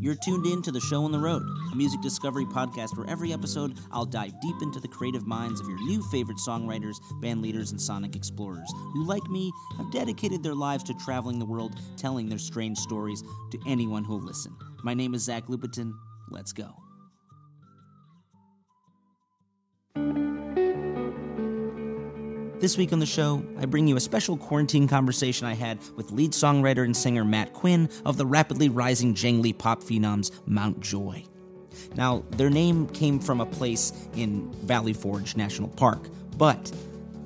You're tuned in to The Show on the Road, a music discovery podcast where every episode I'll dive deep into the creative minds of your new favorite songwriters, band leaders, and sonic explorers who, like me, have dedicated their lives to traveling the world telling their strange stories to anyone who'll listen. My name is Zach Lupetin. Let's go. This week on the show, I bring you a special quarantine conversation I had with lead songwriter and singer Matt Quinn of the rapidly rising jangly pop phenoms Mount Joy. Now, their name came from a place in Valley Forge National Park, but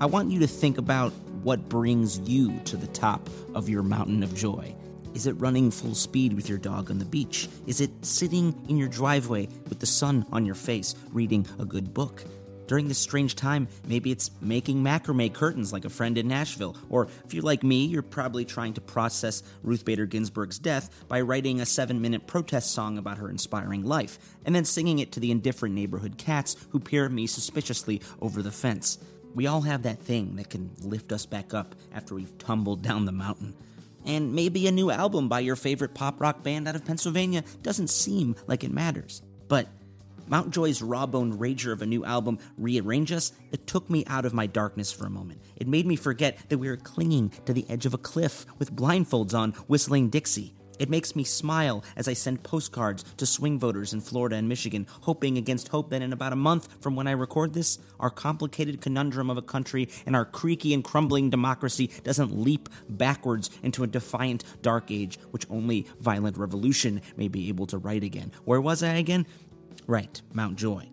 I want you to think about what brings you to the top of your mountain of joy. Is it running full speed with your dog on the beach? Is it sitting in your driveway with the sun on your face, reading a good book? During this strange time, maybe it's making macrame curtains like a friend in Nashville. Or if you're like me, you're probably trying to process Ruth Bader Ginsburg's death by writing a seven minute protest song about her inspiring life, and then singing it to the indifferent neighborhood cats who peer at me suspiciously over the fence. We all have that thing that can lift us back up after we've tumbled down the mountain. And maybe a new album by your favorite pop rock band out of Pennsylvania doesn't seem like it matters. But Mount Joy's raw boned rager of a new album, Rearrange Us, it took me out of my darkness for a moment. It made me forget that we were clinging to the edge of a cliff with blindfolds on, whistling Dixie. It makes me smile as I send postcards to swing voters in Florida and Michigan, hoping against hope that in about a month from when I record this, our complicated conundrum of a country and our creaky and crumbling democracy doesn't leap backwards into a defiant dark age, which only violent revolution may be able to right again. Where was I again? Right, Mount Joy.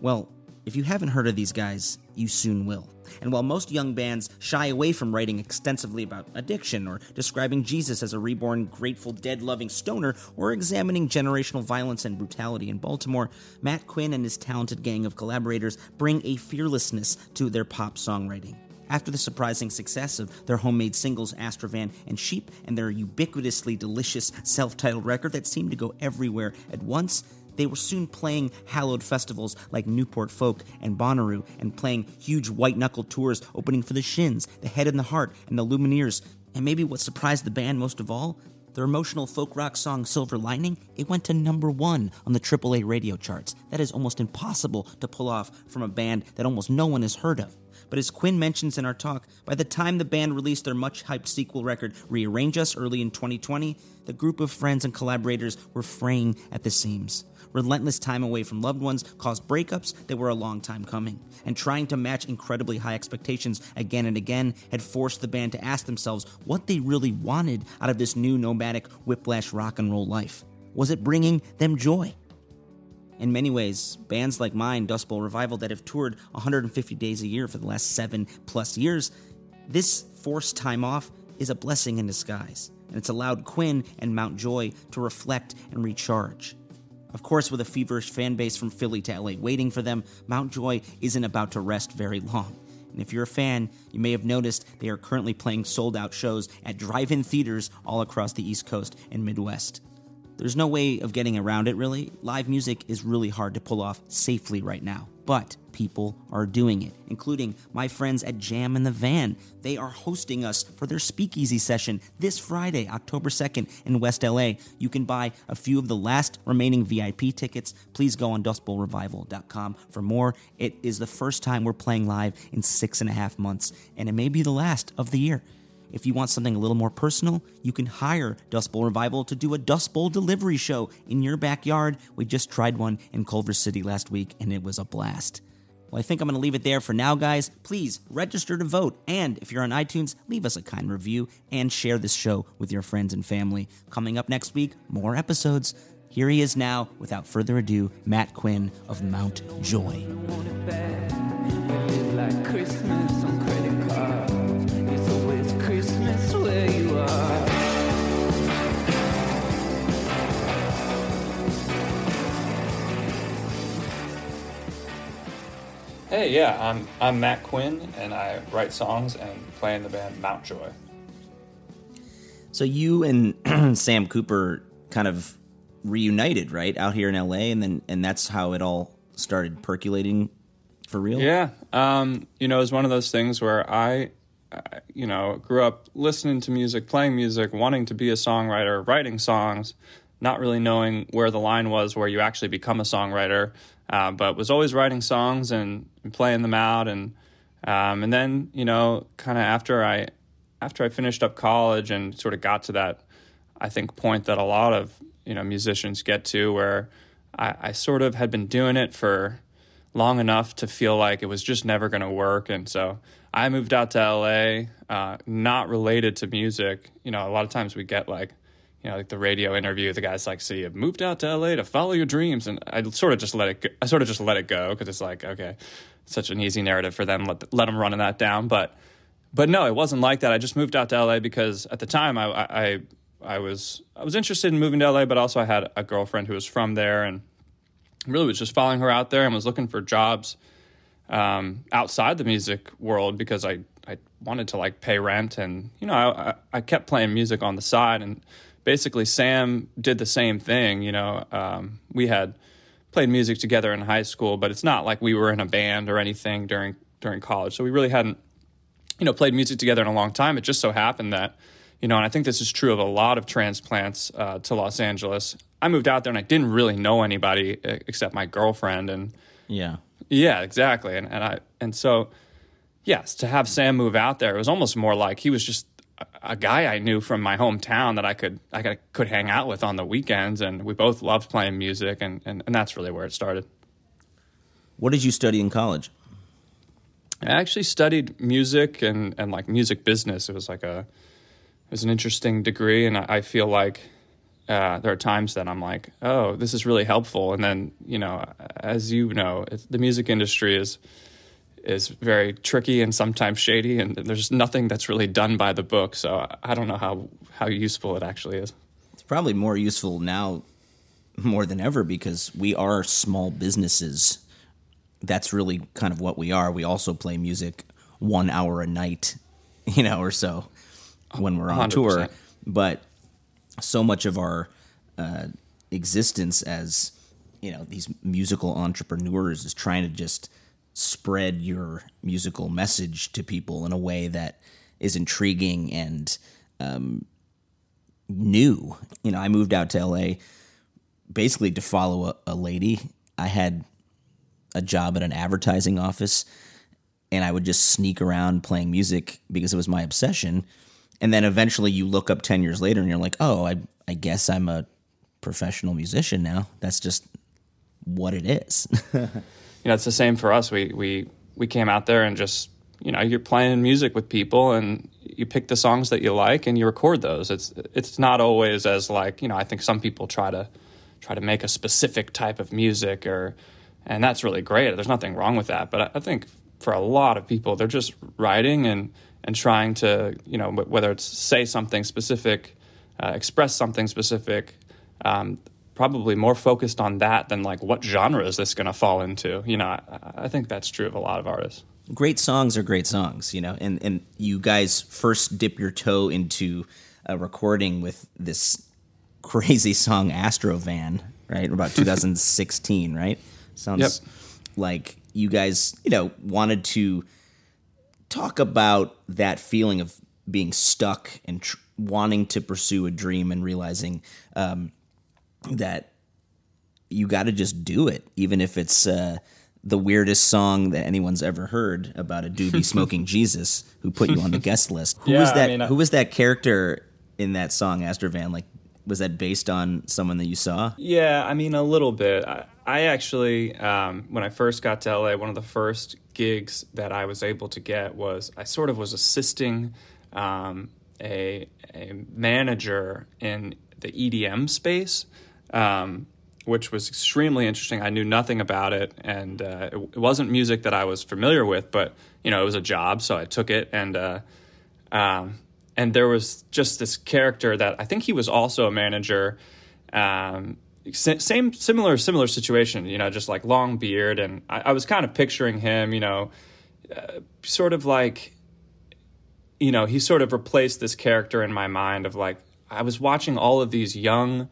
Well, if you haven't heard of these guys, you soon will. And while most young bands shy away from writing extensively about addiction or describing Jesus as a reborn, grateful, dead loving stoner or examining generational violence and brutality in Baltimore, Matt Quinn and his talented gang of collaborators bring a fearlessness to their pop songwriting. After the surprising success of their homemade singles Astrovan and Sheep and their ubiquitously delicious self titled record that seemed to go everywhere at once, they were soon playing hallowed festivals like Newport Folk and Bonnaroo and playing huge white knuckle tours opening for the Shins, the Head and the Heart, and the Lumineers. And maybe what surprised the band most of all, their emotional folk rock song Silver Lining, it went to number one on the AAA radio charts. That is almost impossible to pull off from a band that almost no one has heard of. But as Quinn mentions in our talk, by the time the band released their much hyped sequel record, Rearrange Us, early in 2020, the group of friends and collaborators were fraying at the seams. Relentless time away from loved ones caused breakups that were a long time coming. And trying to match incredibly high expectations again and again had forced the band to ask themselves what they really wanted out of this new nomadic whiplash rock and roll life. Was it bringing them joy? In many ways, bands like mine, Dustbowl Revival, that have toured 150 days a year for the last seven plus years, this forced time off is a blessing in disguise, and it's allowed Quinn and Mount Joy to reflect and recharge. Of course, with a feverish fan base from Philly to LA waiting for them, Mount Joy isn't about to rest very long. And if you're a fan, you may have noticed they are currently playing sold out shows at drive in theaters all across the East Coast and Midwest. There's no way of getting around it, really. Live music is really hard to pull off safely right now. But people are doing it, including my friends at Jam in the Van. They are hosting us for their speakeasy session this Friday, October 2nd in West LA. You can buy a few of the last remaining VIP tickets. Please go on dustbowlrevival.com for more. It is the first time we're playing live in six and a half months, and it may be the last of the year. If you want something a little more personal, you can hire Dustbowl Revival to do a Dust Bowl delivery show in your backyard. We just tried one in Culver City last week, and it was a blast. Well, I think I'm going to leave it there for now, guys. Please register to vote. And if you're on iTunes, leave us a kind review and share this show with your friends and family. Coming up next week, more episodes. Here he is now, without further ado, Matt Quinn of Mount Joy. Hey, yeah, I'm I'm Matt Quinn, and I write songs and play in the band Mount Joy. So you and Sam Cooper kind of reunited, right, out here in LA, and then and that's how it all started percolating for real. Yeah, um, you know, it was one of those things where I, I, you know, grew up listening to music, playing music, wanting to be a songwriter, writing songs, not really knowing where the line was where you actually become a songwriter, uh, but was always writing songs and, and playing them out, and um, and then you know, kind of after I after I finished up college and sort of got to that, I think point that a lot of you know musicians get to where I, I sort of had been doing it for long enough to feel like it was just never going to work. And so I moved out to LA, uh, not related to music. You know, a lot of times we get like, you know, like the radio interview, the guy's like, so you moved out to LA to follow your dreams. And I sort of just let it, go. I sort of just let it go because it's like, okay, such an easy narrative for them. Let, let them running that down. But, but no, it wasn't like that. I just moved out to LA because at the time I, I, I was, I was interested in moving to LA, but also I had a girlfriend who was from there and, really was just following her out there and was looking for jobs um, outside the music world because I, I wanted to like pay rent and you know I, I kept playing music on the side and basically Sam did the same thing you know um, we had played music together in high school but it's not like we were in a band or anything during during college so we really hadn't you know played music together in a long time it just so happened that you know and I think this is true of a lot of transplants uh, to Los Angeles I moved out there and I didn't really know anybody except my girlfriend and Yeah. yeah, exactly. And and I and so yes, to have Sam move out there, it was almost more like he was just a, guy I knew from my hometown that I could I could, could hang out with on the weekends and we both loved playing music and, and, and that's really where it started. What did you study in college? I actually studied music and, and like music business. It was like a it was an interesting degree and I, I feel like uh, there are times that I'm like, oh, this is really helpful, and then you know, as you know, it's, the music industry is is very tricky and sometimes shady, and there's nothing that's really done by the book. So I don't know how how useful it actually is. It's probably more useful now more than ever because we are small businesses. That's really kind of what we are. We also play music one hour a night, you know, or so when we're on 100%. tour. But so much of our uh, existence as you know these musical entrepreneurs is trying to just spread your musical message to people in a way that is intriguing and um, new. You know, I moved out to LA basically to follow a, a lady. I had a job at an advertising office and I would just sneak around playing music because it was my obsession. And then eventually you look up 10 years later and you're like, oh, I, I guess I'm a professional musician now. That's just what it is. you know, it's the same for us. We we we came out there and just you know you're playing music with people and you pick the songs that you like and you record those. It's it's not always as like you know I think some people try to try to make a specific type of music or and that's really great. There's nothing wrong with that. But I, I think for a lot of people, they're just writing and and trying to you know whether it's say something specific, uh, express something specific. Um, probably more focused on that than like what genre is this going to fall into you know I, I think that's true of a lot of artists great songs are great songs, you know, and, and you guys first dip your toe into a recording with this crazy song Astrovan, right? About 2016, right? Sounds Yep. like you guys, you know, wanted to talk about that feeling of being stuck and tr- wanting to pursue a dream and realizing um, that you got to just do it, even if it's uh, the weirdest song that anyone's ever heard about a doobie smoking Jesus who put you on the guest list. Who Yeah, was I that? mean, I- who was that character in that song, Astrovan? Like, was that based on someone that you saw? Yeah, I mean, a little bit. I, I actually, um, when I first got to LA, one of the first gigs that I was able to get was I sort of was assisting um, a, a manager in the EDM space, um, which was extremely interesting. I knew nothing about it, and uh, it, it wasn't music that I was familiar with, but you know, it was a job, so I took it and. Uh, um, and there was just this character that I think he was also a manager. Um, same, similar, similar situation. You know, just like long beard, and I, I was kind of picturing him. You know, uh, sort of like, you know, he sort of replaced this character in my mind of like I was watching all of these young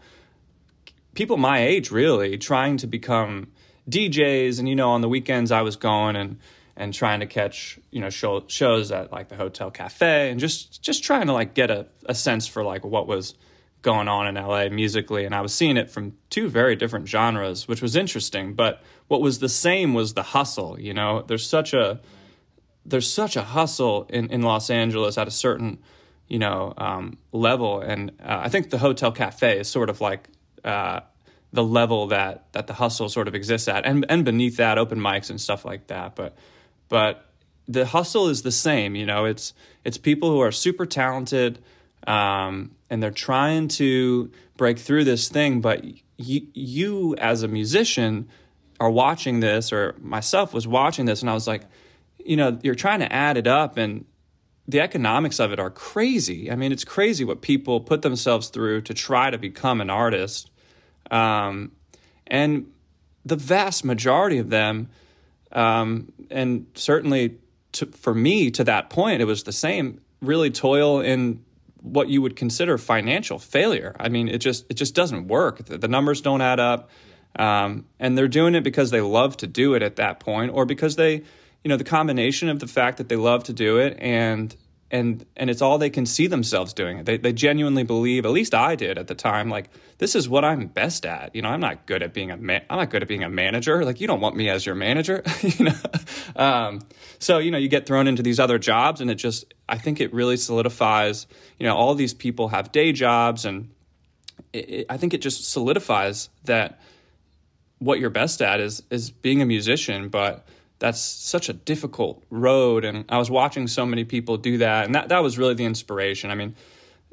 people my age really trying to become DJs and you know on the weekends I was going and and trying to catch you know show, shows at like the hotel cafe and just just trying to like get a, a sense for like what was going on in LA musically. And I was seeing it from two very different genres which was interesting. But what was the same was the hustle you know? There's such a there's such a hustle in, in Los Angeles at a certain you know um, level. And uh, I think the hotel cafe is sort of like uh, the level that that the hustle sort of exists at and and beneath that open mics and stuff like that but but the hustle is the same you know it's it's people who are super talented um, and they're trying to break through this thing but you you as a musician are watching this or myself was watching this and I was like you know you're trying to add it up and the economics of it are crazy. I mean, it's crazy what people put themselves through to try to become an artist. Um, and the vast majority of them, um, and certainly to, for me to that point, it was the same, really toil in what you would consider financial failure. I mean, it just it just doesn't work. The, the numbers don't add up, um, and they're doing it because they love to do it at that point, or because they, you know, the combination of the fact that they love to do it and and and it's all they can see themselves doing. They they genuinely believe, at least I did at the time, like this is what I'm best at. You know, I'm not good at being a man. I'm not good at being a manager. Like you don't want me as your manager. you know, um, so you know you get thrown into these other jobs, and it just I think it really solidifies. You know, all these people have day jobs, and it, it, I think it just solidifies that what you're best at is is being a musician, but that's such a difficult road and i was watching so many people do that and that, that was really the inspiration i mean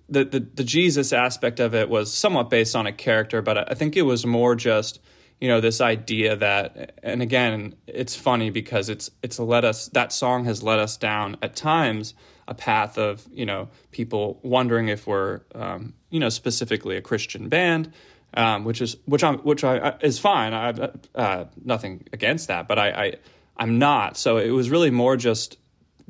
the, the, the jesus aspect of it was somewhat based on a character but i think it was more just you know this idea that and again it's funny because it's it's led us that song has led us down at times a path of you know people wondering if we're um, you know specifically a christian band um, which is which I'm which I, I is fine. I uh, nothing against that, but I, I I'm not. So it was really more just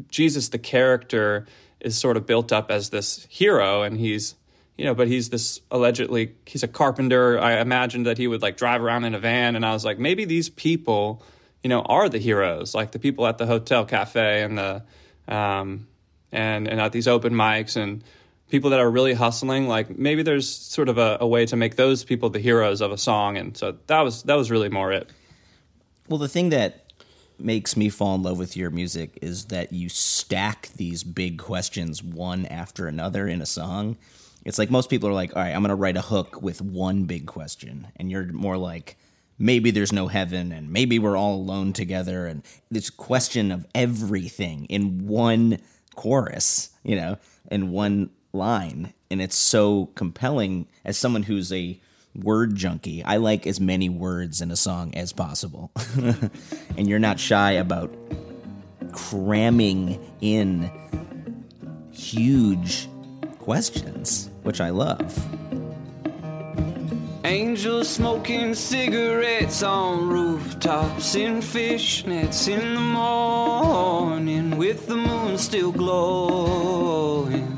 Jesus, the character, is sort of built up as this hero, and he's, you know, but he's this allegedly, he's a carpenter. I imagined that he would like drive around in a van, and I was like, maybe these people, you know, are the heroes, like the people at the hotel cafe and the, um, and and at these open mics and people that are really hustling. Like maybe there's sort of a, a way to make those people the heroes of a song, and so that was that was really more it. Well, the thing that makes me fall in love with your music is that you stack these big questions one after another in a song. It's like most people are like, all right, I'm going to write a hook with one big question. And you're more like, maybe there's no heaven and maybe we're all alone together. And this question of everything in one chorus, you know, in one line. And it's so compelling as someone who's a word junkie. I like as many words in a song as possible. and you're not shy about cramming in huge questions, which I love. Angels smoking cigarettes on rooftops in fishnets in the morning with the moon still glowing.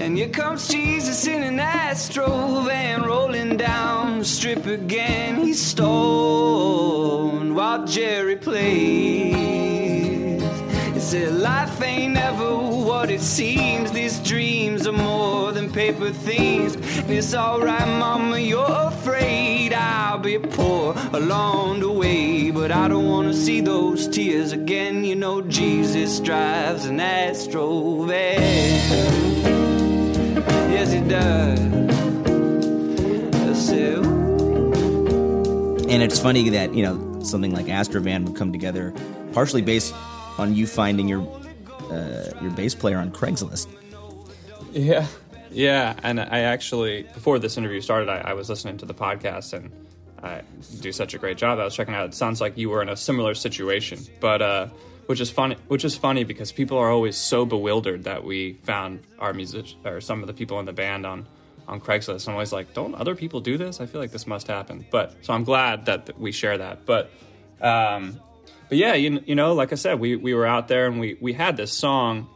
And here comes Jesus in an Astro van rolling down the strip again. He's stoned while Jerry plays. He said, Life ain't ever what it seems. These dreams are more than paper things. And it's alright, Mama, you're afraid I'll be poor along the way. But I don't wanna see those tears again. You know, Jesus drives an Astro van. Yes, he does. I said, "Ooh." And it's funny that you know something like Astrovan would come together, partially based on you finding your uh, your bass player on Craigslist. Yeah, yeah. And I actually, before this interview started, I, I was listening to the podcast and I do such a great job. I was checking out. It sounds like you were in a similar situation, but uh, which is funny. Which is funny because people are always so bewildered that we found our music or some of the people in the band on on Craigslist. I'm always like, don't other people do this? I feel like this must happen. But so I'm glad that we share that. But um, but yeah, you, you know, like I said, we we were out there and we we had this song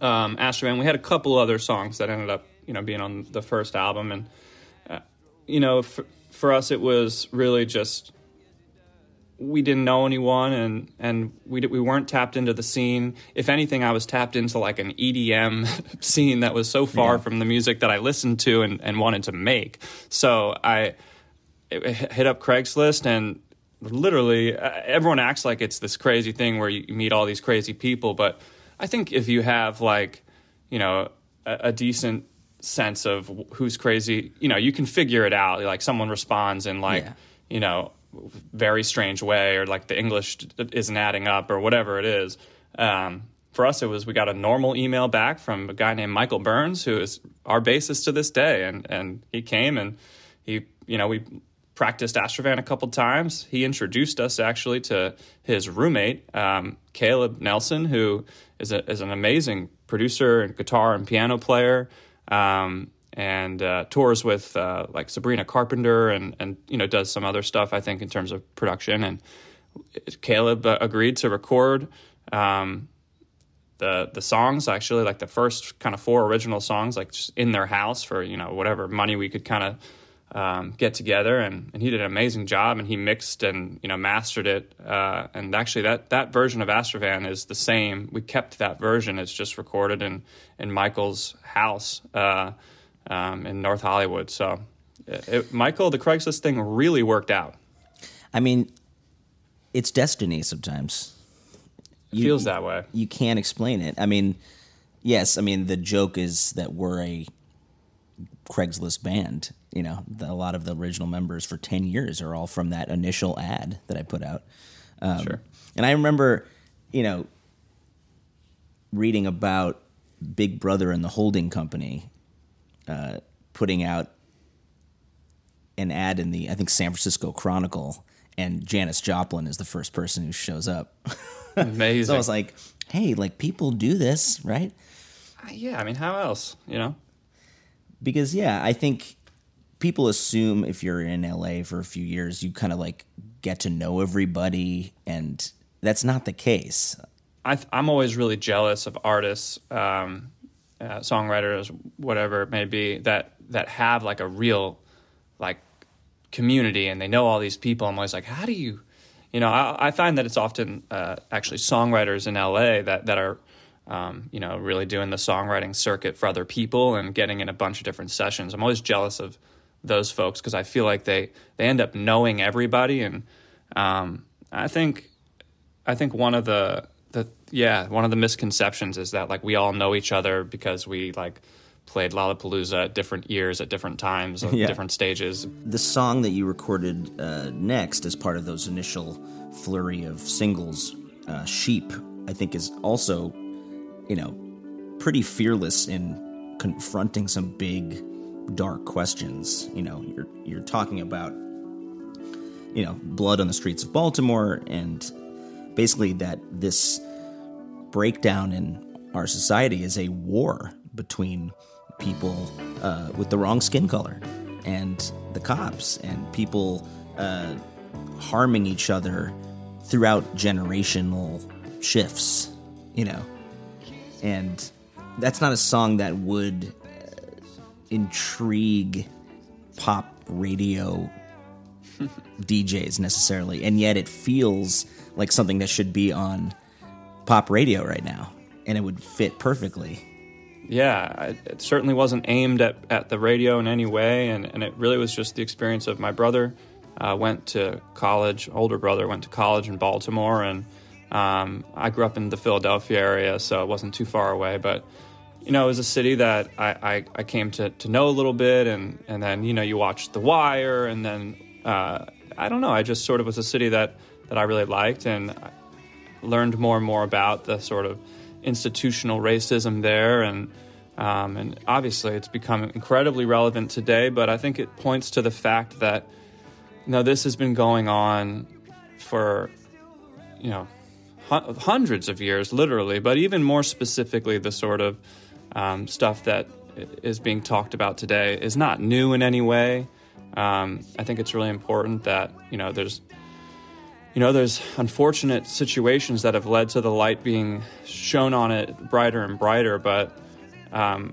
um, Astrovan. We had a couple other songs that ended up, you know, being on the first album, and uh, you know, for, for us, it was really just we didn't know anyone, and and we we weren't tapped into the scene. If anything, I was tapped into like an EDM scene that was so far Yeah. from the music that I listened to and, and wanted to make. So I hit up Craigslist and literally uh, everyone acts like it's this crazy thing where you meet all these crazy people but i think if you have like you know a, a decent sense of who's crazy you know you can figure it out like someone responds and like Yeah. you know very strange way or like the english isn't adding up or whatever it is um, for us it was we got a normal email back from a guy named Michael Byrnes who is our bassist to this day and and he came and he you know we practiced Astrovan a couple times. He introduced us actually to his roommate, um, Caleb Nelson, who is, a, is an amazing producer and guitar and piano player, um, and uh, tours with uh, like Sabrina Carpenter and and you know does some other stuff I think in terms of production. And Caleb uh, agreed to record. Um, the the songs actually like the first kind of four original songs like just in their house for you know whatever money we could kind of um, get together and, and he did an amazing job and he mixed and you know mastered it uh, and actually that that version of Astrovan is the same we kept that version it's just recorded in in Michael's house uh, um, in North Hollywood so it, it- Michael the Craigslist thing really worked out I mean, it's destiny sometimes. it feels that way You can't explain it. I mean, yes, I mean the joke is that we're a Craigslist band. You know, the, a lot of the original members for ten years are all from that initial ad that I put out. Um, Sure. And I remember, you know, reading about Big Brother and the holding company uh, putting out an ad in the I think San Francisco Chronicle, and Janis Joplin is the first person who shows up. amazing So I was like, hey, like people do this, right? yeah I mean how else you know Because yeah, I think people assume if you're in LA for a few years, you kind of like get to know everybody, and that's not the case. I th- I'm always really jealous of artists, um, uh, songwriters, whatever it may be, that that have like a real like community and they know all these people. I'm always like, how do you, you know? I, I find that it's often uh, actually songwriters in LA that that are. Um, you know, really doing the songwriting circuit for other people and getting in a bunch of different sessions. I'm always jealous of those folks because I feel like they they end up knowing everybody, and um, I think I think one of the the yeah one of the misconceptions is that like we all know each other because we like played Lollapalooza at different years at different times at Yeah. different stages. The song that you recorded uh, next, as part of those initial flurry of singles, uh, "Sheep," I think is also, you know, pretty fearless in confronting some big, dark questions. You know, you're you're talking about, you know, blood on the streets of Baltimore, and basically that this breakdown in our society is a war between people uh, with the wrong skin color and the cops and people uh, harming each other throughout generational shifts, you know. And that's not a song that would uh, intrigue pop radio DJs necessarily, and yet it feels like something that should be on pop radio right now, and it would fit perfectly. Yeah, it certainly wasn't aimed at, at the radio in any way, and, and it really was just the experience of my brother. Uh, went to college, older brother went to college in Baltimore, and um, I grew up in the Philadelphia area, so it wasn't too far away. But you know, it was a city that I, I, I, came to, to know a little bit, and, and then, you know, you watch The Wire, and then, uh, I don't know, I just sort of was a city that, that I really liked, and learned more and more about the sort of institutional racism there, and, um, and obviously it's become incredibly relevant today, but I think it points to the fact that, you know, this has been going on for, you know, hundreds of years, literally, but even more specifically, the sort of um, stuff that is being talked about today is not new in any way. Um, I think it's really important that you know there's you know there's unfortunate situations that have led to the light being shown on it brighter and brighter, but um,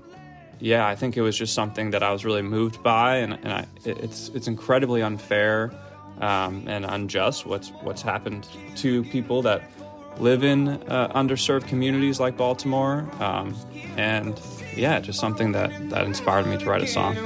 yeah, I think it was just something that I was really moved by, and, and I, it's it's incredibly unfair um, and unjust what's what's happened to people that live in uh, underserved communities like Baltimore. Um, and yeah, just something that, that inspired me to write a song.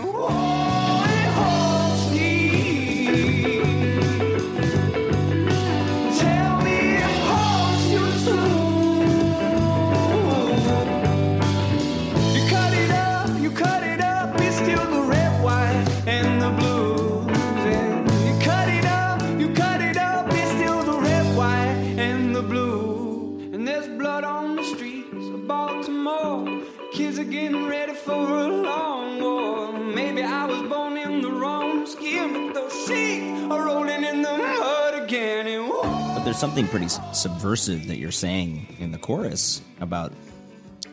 There's something pretty subversive that you're saying in the chorus about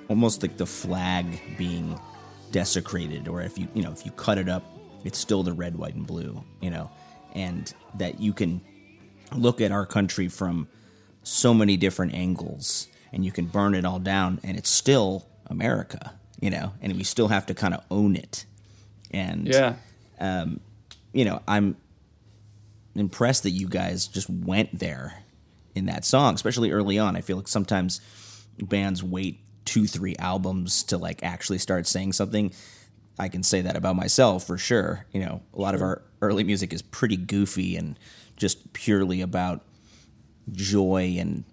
almost like the flag being desecrated, or if you you know if you cut it up, it's still the red, white, and blue. You know, and that you can look at our country from so many different angles, and you can burn it all down, and it's still America. You know, and we still have to kind of own it. And yeah, um, you know, I'm impressed that you guys just went there in that song, especially early on. I feel like sometimes bands wait two, three albums to like actually start saying something. I can say that about myself for sure. You know, a lot sure. of our early music is pretty goofy and just purely about joy and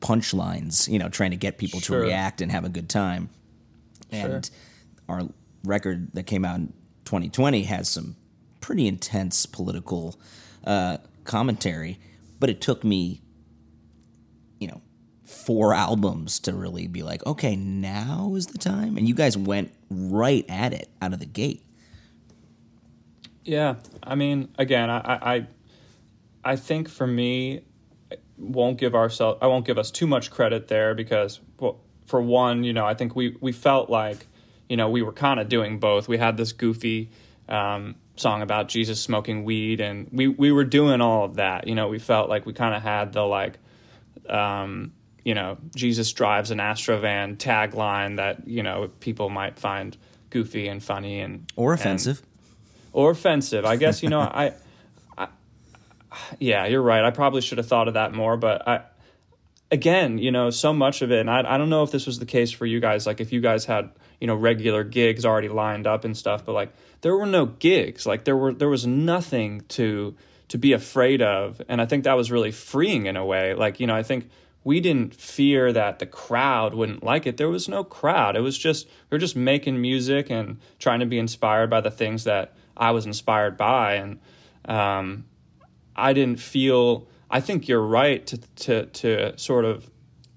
punchlines, you know, trying to get people sure. to react and have a good time. Sure. And our record that came out in 2020 has some pretty intense political uh, commentary but it took me, you know, four albums to really be like, okay, now is the time. And you guys went right at it out of the gate. Yeah, I mean, again, I, I, I think for me, won't give ourselves, I won't give us too much credit there because, well, for one, you know, I think we we felt like, you know, we were kind of doing both. We had this goofy. Um, song about Jesus smoking weed, and we we were doing all of that. You know, we felt like we kind of had the like, um, you know, Jesus drives an Astrovan tagline that you know people might find goofy and funny and or offensive, and, or offensive. I guess you know I, I, yeah, you're right. I probably should have thought of that more, but I. Again, you know, so much of it, and I, I don't know if this was the case for you guys. Like, if you guys had, you know, regular gigs already lined up and stuff, but like, there were no gigs. Like there were there was nothing to to be afraid of, and I think that was really freeing in a way. Like you know, I think we didn't fear that the crowd wouldn't like it. There was no crowd. It was just we were just making music and trying to be inspired by the things that I was inspired by, and um, I didn't feel. I think you're right to to to sort of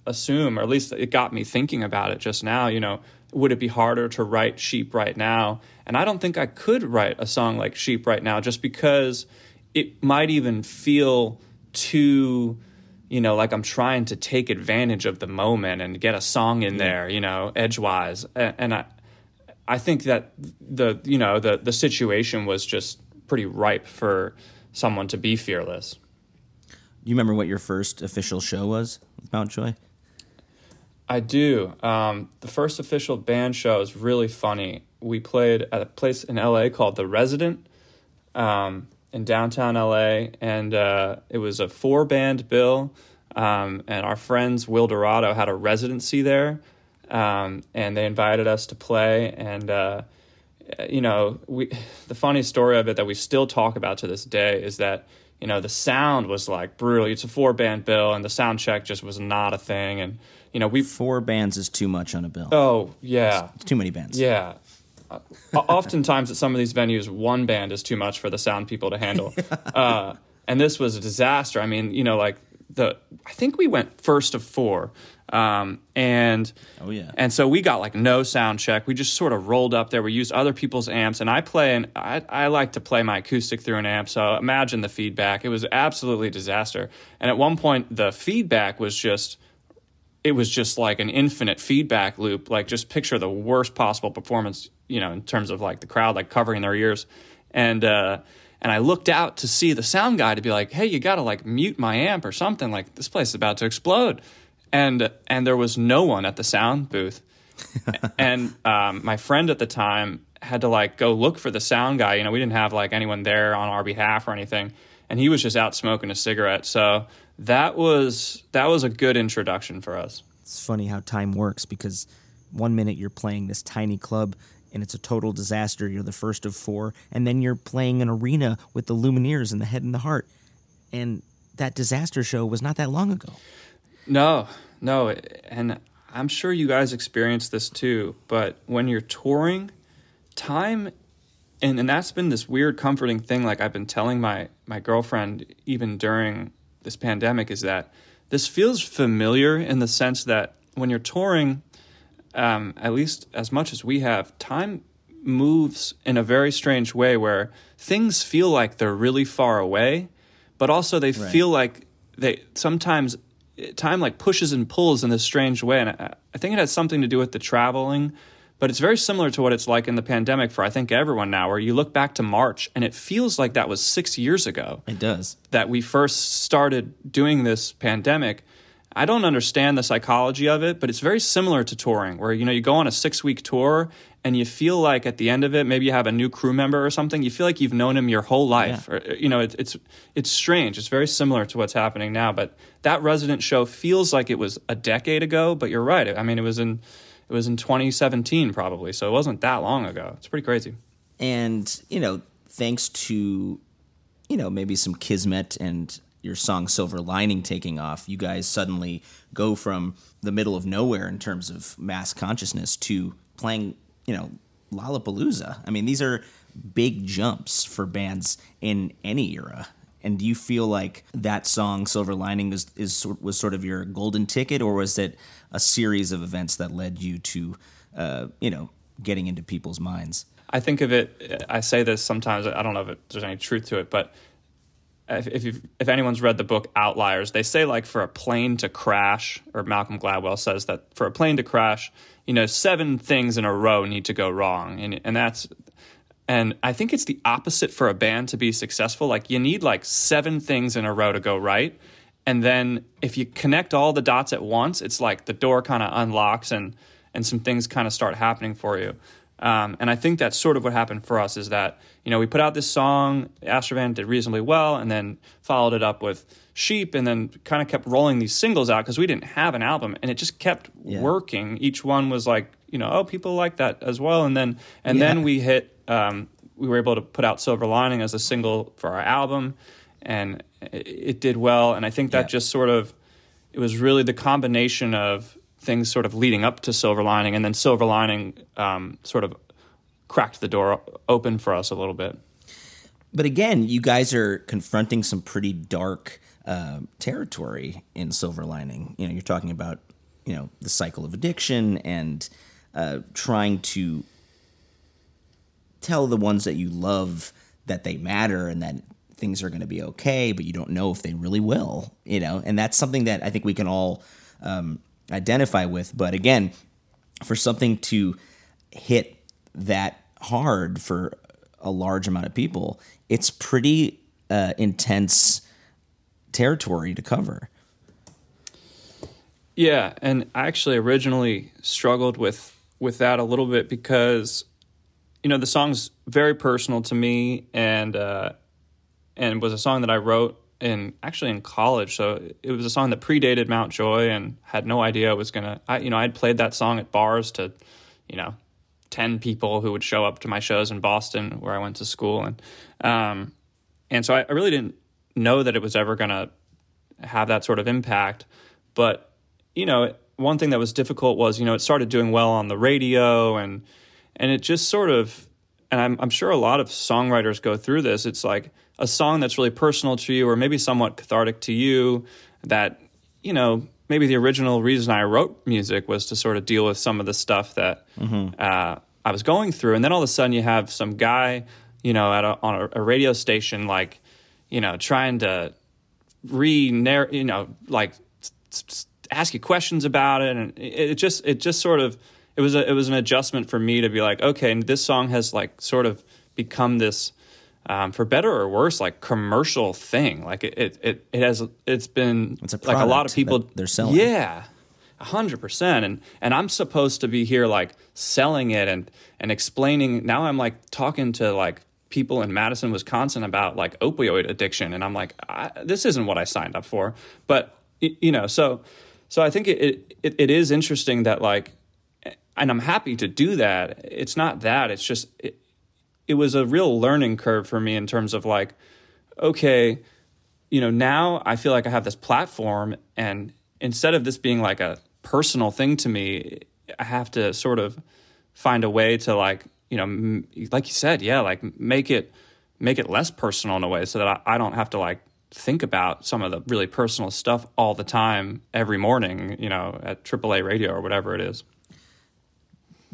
assume, or at least it got me thinking about it just now. You know, would it be harder to write sheep right now? And i don't think i could write a song like sheep right now just because it might even feel too you know like i'm trying to take advantage of the moment and get a song in there you know edgewise. And, and i i think that the you know the the situation was just pretty ripe for someone to be fearless. You remember what your first official show was with Mount Joy I do. Um, the first official band show is really funny. We played at a place in LA called The Resident. Um, in downtown LA, and uh, it was a four band bill. Um, and our friends Will Dorado had a residency there, um, and they invited us to play. And uh, you know, we the funny story of it that we still talk about to this day is that you know the sound was like brutal. It's a four band bill, and the sound check just was not a thing. And you know, we Four bands is too much on a bill. oh yeah, It's too many bands. yeah. Uh, oftentimes at some of these venues, one band is too much for the sound people to handle. uh, and this was a disaster. I mean, you know, like the I think we went first of four, um, and Oh, yeah. and so we got like no sound check. We just sort of rolled up there. We used other people's amps, and I play and I, I like to play my acoustic through an amp. So imagine the feedback. It was absolutely a disaster. And at one point, the feedback was just it was just like an infinite feedback loop. Like just picture the worst possible performance, you know, in terms of like the crowd like covering their ears. And uh and I looked out to see the sound guy to be like, "Hey, you got to like mute my amp or something. Like this place is about to explode." And and there was no one at the sound booth. and um, my friend at the time had to like go look for the sound guy. You know, we didn't have like anyone there on our behalf or anything, and he was just out smoking a cigarette. So that was that was a good introduction for us. It's funny how time works because one minute you're playing this tiny club and it's a total disaster. You're the first of four, and then you're playing an arena with the Lumineers and the Head and the Heart, and that disaster show was not that long ago. No, no, and I'm sure you guys experience this too. But when you're touring, time, and and that's been this weird comforting thing. Like I've been telling my my girlfriend even during this pandemic is that this feels familiar in the sense that when you're touring, um, at least as much as we have, time moves in a very strange way where things feel like they're really far away, but also they feel like they sometimes time like pushes and pulls in this strange way. And I, I think it has something to do with the traveling, but it's very similar to what it's like in the pandemic for I think everyone now, where you look back to March and it feels like that was six years ago It does. that we first started doing this pandemic. I don't understand the psychology of it, but it's very similar to touring, where you know you go on a six week tour and you feel like at the end of it, maybe you have a new crew member or something. You feel like you've known him your whole life. Or, you know, it, it's it's strange. It's very similar to what's happening now. But that resident show feels like it was a decade ago. But you're right. I mean, it was in it was in 2017 probably, so it wasn't that long ago. It's pretty crazy. And, you know, thanks to, you know, maybe some kismet and your song Silver Lining taking off, you guys suddenly go from the middle of nowhere in terms of mass consciousness to playing, you know, Lollapalooza. I mean, these are big jumps for bands in any era. And do you feel like that song Silver Lining is, is was sort of your golden ticket, or was it a series of events that led you to, uh, you know, getting into people's minds? I think of it. I say this sometimes. I don't know if there's any truth to it, but if if, if anyone's read the book Outliers, they say like for a plane to crash, or Malcolm Gladwell says that for a plane to crash, you know, seven things in a row need to go wrong, and and that's. And I think it's the opposite for a band to be successful. Like you need like seven things in a row to go right. And then if you connect all the dots at once, it's like the door kind of unlocks and and some things kind of start happening for you. Um, and I think that's sort of what happened for us is that, you know, we put out this song, Astrovan did reasonably well, and then followed it up with Sheep, and then kind of kept rolling these singles out because we didn't have an album, and it just kept Yeah. working. Each one was like, you know, oh, people like that as well. And then, and Yeah. then we hit, um, we were able to put out Silver Lining as a single for our album, and it, did well. And I think that Yeah. just sort of, it was really the combination of things sort of leading up to Silver Lining, and then Silver Lining um, sort of cracked the door open for us a little bit. But again, you guys are confronting some pretty dark uh, territory in Silver Lining. You know, you're talking about you know the cycle of addiction and uh, trying to tell the ones that you love that they matter and that things are going to be okay, but you don't know if they really will. You know, and that's something that I think we can all um, identify with. But again, for something to hit that hard for a large amount of people, it's pretty uh, intense territory to cover. Yeah, and I actually originally struggled with with that a little bit because you know the song's very personal to me, and uh, and was a song that I wrote in actually in college. So it was a song that predated Mount Joy, and had no idea it was gonna. I you know I'd played that song at bars to, you know, ten people who would show up to my shows in Boston where I went to school, and um, and so I, I really didn't know that it was ever gonna have that sort of impact. But you know, one thing that was difficult was you know it started doing well on the radio, and and it just sort of and I'm, I'm sure a lot of songwriters go through this. It's like a song that's really personal to you, or maybe somewhat cathartic to you. That you know, maybe the original reason I wrote music was to sort of deal with some of the stuff that mm-hmm. uh, I was going through, and then all of a sudden you have some guy, you know, at a, on a, a radio station, like, you know, trying to re you know, like ask you questions about it, and it just it just sort of it was a, it was an adjustment for me to be like, okay, and this song has like sort of become this, um, for better or worse, like commercial thing. Like it, it, it, it has, it's been it's a like a lot of people they're selling. Yeah. A hundred percent. And, and I'm supposed to be here like selling it and, and explaining. Now I'm like talking to like people in Madison, Wisconsin about like opioid addiction. And I'm like, this isn't what I signed up for. But, you know, so, so I think it, it, it is interesting that like and I'm happy to do that. It's not that. It's just it, it was a real learning curve for me in terms of like, okay, you know, now I feel like I have this platform, and instead of this being like a personal thing to me, I have to sort of find a way to like, you know, like you said, yeah, like make it make it less personal in a way, so that I, I don't have to like think about some of the really personal stuff all the time every morning, you know, at AAA radio or whatever it is.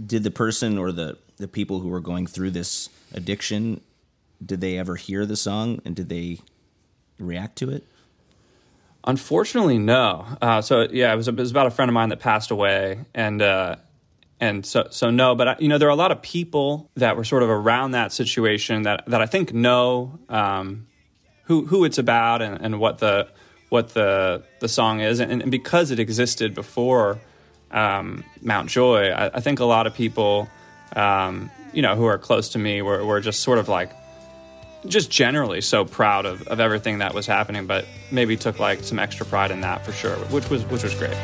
Did the person or the the people who were going through this addiction did they ever hear the song and did they react to it? Unfortunately no. Uh, so yeah it was, it was, about a friend of mine that passed away and uh, and so so no but I, you know there are a lot of people that were sort of around that situation that that I think know um, who who it's about and, and what the what the the song is. And, and because it existed before um, Mount Joy, I, I, think a lot of people, um, you know, who are close to me were, were just sort of like, just generally so proud of, of everything that was happening, but maybe took like some extra pride in that for sure, which was which was great.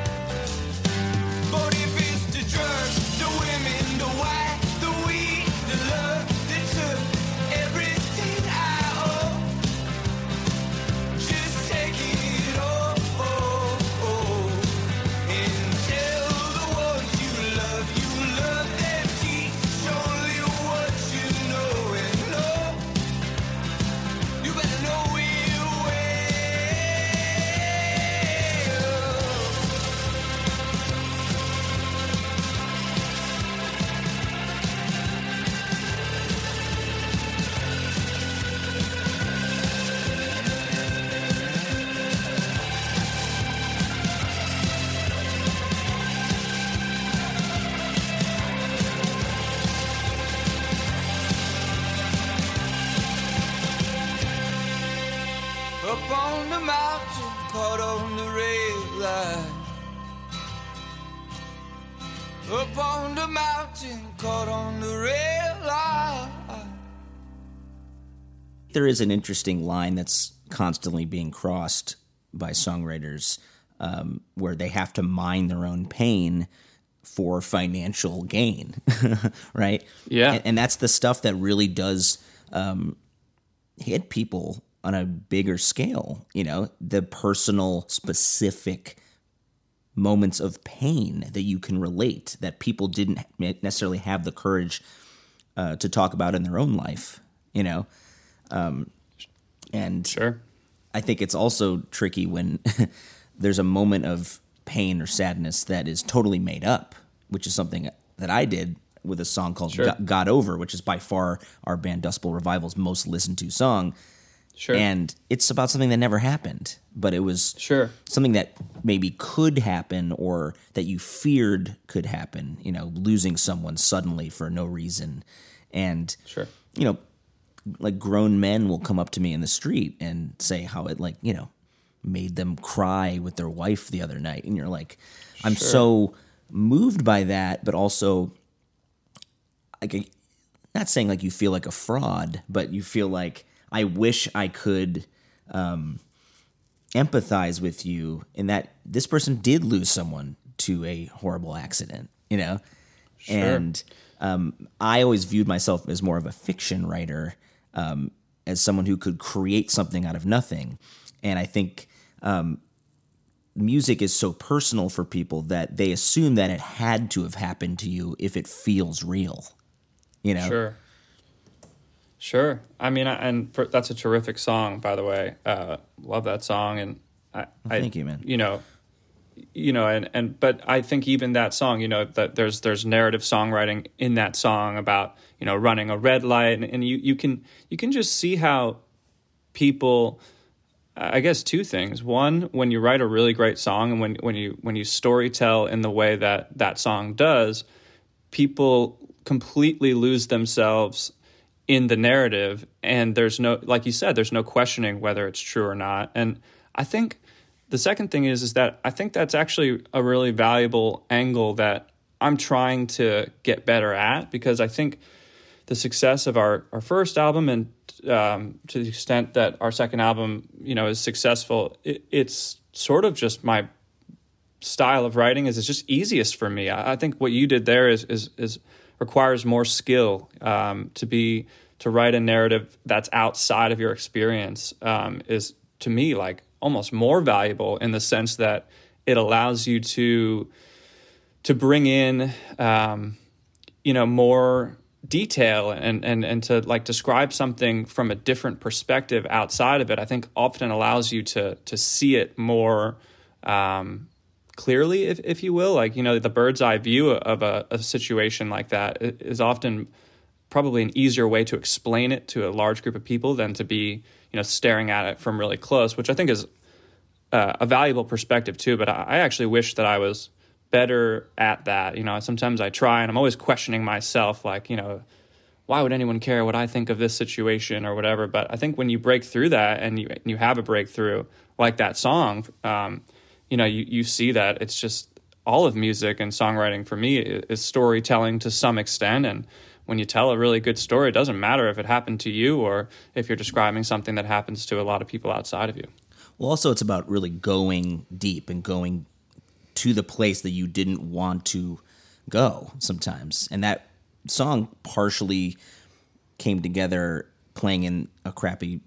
There is an interesting line that's constantly being crossed by songwriters um, where they have to mine their own pain for financial gain, right? Yeah. And, and, that's the stuff that really does um, hit people on a bigger scale, you know, the personal, specific moments of pain that you can relate that people didn't necessarily have the courage uh, to talk about in their own life, you know. Um, and sure, I think it's also tricky when there's a moment of pain or sadness that is totally made up, which is something that I did with a song called sure. "Got Over," which is by far our band Dustbowl Revival's most listened to song. Sure. And it's about something that never happened, but it was sure something that maybe could happen or that you feared could happen. You know, losing someone suddenly for no reason, and sure, you know, like grown men will come up to me in the street and say how it like you know made them cry with their wife the other night and you're like i'm sure. so moved by that but also like not saying like you feel like a fraud but you feel like I wish I could um, empathize with you in that this person did lose someone to a horrible accident, you know? And um, I always viewed myself as more of a fiction writer, um, as someone who could create something out of nothing. And I think um, music is so personal for people that they assume that it had to have happened to you if it feels real, you know? Sure. Sure. I mean, I- and for, that's a terrific song, by the way. Uh, love that song, and I, I, thank you, man. You know, you know, and and but I think even that song, you know, that there's there's narrative songwriting in that song about you know running a red light, and, and you you can you can just see how people. I guess two things. One, when you write a really great song, and when when you when you story tell in the way that that song does, people completely lose themselves in the narrative and there's no like you said there's no questioning whether it's true or not and i think the second thing is is that i think that's actually a really valuable angle that i'm trying to get better at because i think the success of our, our first album and um, to the extent that our second album you know is successful it, it's sort of just my style of writing is it's just easiest for me. I, I think what you did there is is, is requires more skill um, to be to write a narrative that's outside of your experience um, is to me like almost more valuable in the sense that it allows you to to bring in um, you know more detail and and and to like describe something from a different perspective outside of it i think often allows you to to see it more um, clearly if, if you will. Like you know the bird's eye view of a, a situation like that is often probably an easier way to explain it to a large group of people than to be you know staring at it from really close which i think is uh, a valuable perspective too but I, I actually wish that i was better at that you know sometimes i try and i'm always questioning myself like you know why would anyone care what I think of this situation or whatever? But I think when you break through that and you you have a breakthrough like that song, um, you know, you, you see that it's just all of music and songwriting for me is storytelling to some extent. And when you tell a really good story, it doesn't matter if it happened to you or if you're describing something that happens to a lot of people outside of you. Well, also, it's about really going deep and going to the place that you didn't want to go sometimes. And that song partially came together playing in a crappy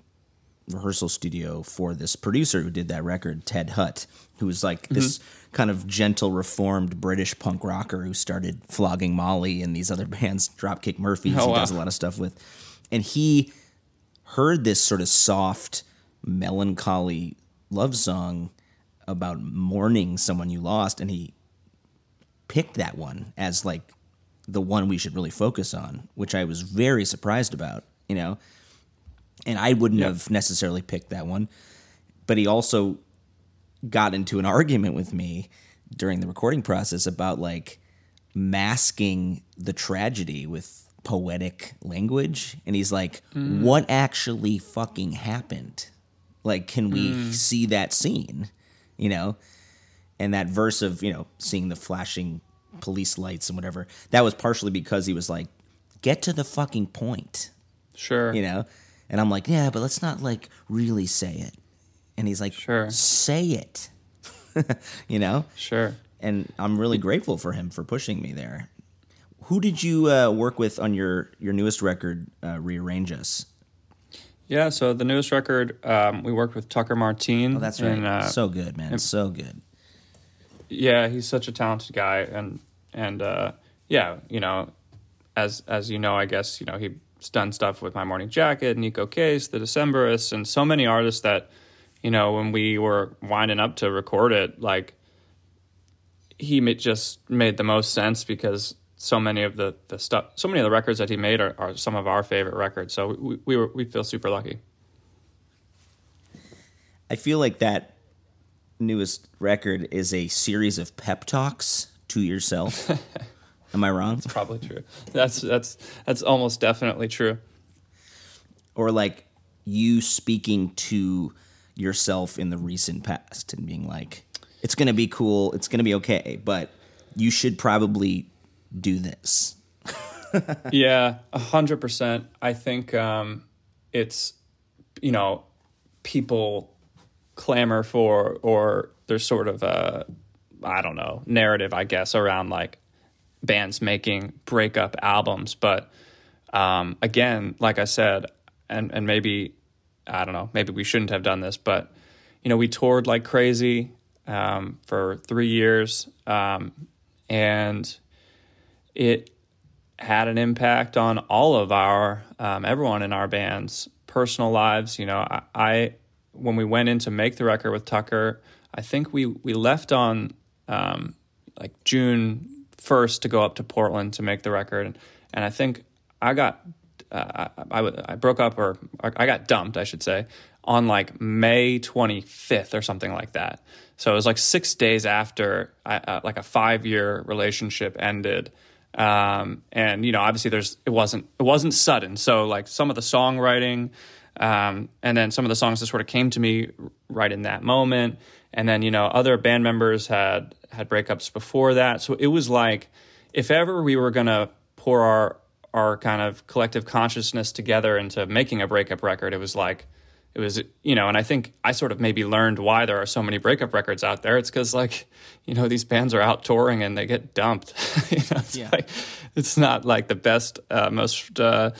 rehearsal studio for this producer who did that record, Ted Hutt, who was like this mm-hmm. kind of gentle, reformed British punk rocker who started flogging Molly and these other bands, Dropkick Murphys, Oh, he wow. does a lot of stuff with. And he heard this sort of soft, melancholy love song about mourning someone you lost, and he picked that one as like the one we should really focus on, which I was very surprised about, you know. And I wouldn't have necessarily picked that one, but he also got into an argument with me during the recording process about like masking the tragedy with poetic language. And he's like mm. what actually fucking happened? Like can we mm. see that scene? You know? And that verse of you know seeing the flashing police lights and whatever that was partially because he was like get to the fucking point. Sure. you know and i'm like yeah but let's not like really say it. And he's like Sure. say it. You know? Sure. and i'm really grateful for him for pushing me there. Who did you uh, work with on your your newest record uh, rearrange us? Yeah, so the newest record, um, we worked with Tucker Martine. oh that's right. and, uh, so good man. so good. Yeah, he's such a talented guy, and and uh, yeah, you know, as as you know, I guess you know he's done stuff with My Morning Jacket, Neko Case, The Decemberists, and so many artists that you know when we were winding up to record it, like he just made the most sense because so many of the the stuff, so many of the records that he made are, are some of our favorite records. So we we, were, we feel super lucky. i feel like that newest record is a series of pep talks to yourself am i wrong That's Probably true. That's that's that's almost definitely true. or like you speaking to yourself in the recent past and being like it's going to be cool it's going to be okay but you should probably do this yeah, a hundred percent. I think um, it's you know, people clamor for, or there's sort of a, I don't know, narrative, I guess, around like bands making breakup albums. But um, again, like I said, and and maybe I don't know, maybe we shouldn't have done this, but you know, we toured like crazy um, for three years, um, and it had an impact on all of our um, everyone in our band's personal lives. You know, I, I, when we went in to make the record with Tucker, I think we we left on um, like June first to go up to Portland to make the record, and, I think I got uh, I, I, I broke up or I got dumped, I should say, on like May 25th or something like that. So it was like six days after I, uh, like a five year relationship ended. Um, and you know, obviously there's, it wasn't, it wasn't sudden. So like some of the songwriting, um, and then some of the songs that sort of came to me right in that moment. And then, you know, other band members had, had breakups before that. So it was like, if ever we were going to pour our, our kind of collective consciousness together into making a breakup record, it was like, it was you know and i think i sort of maybe learned why there are so many breakup records out there it's because like you know these bands are out touring and they get dumped you know, it's, yeah. like, it's not like the best uh, most uh,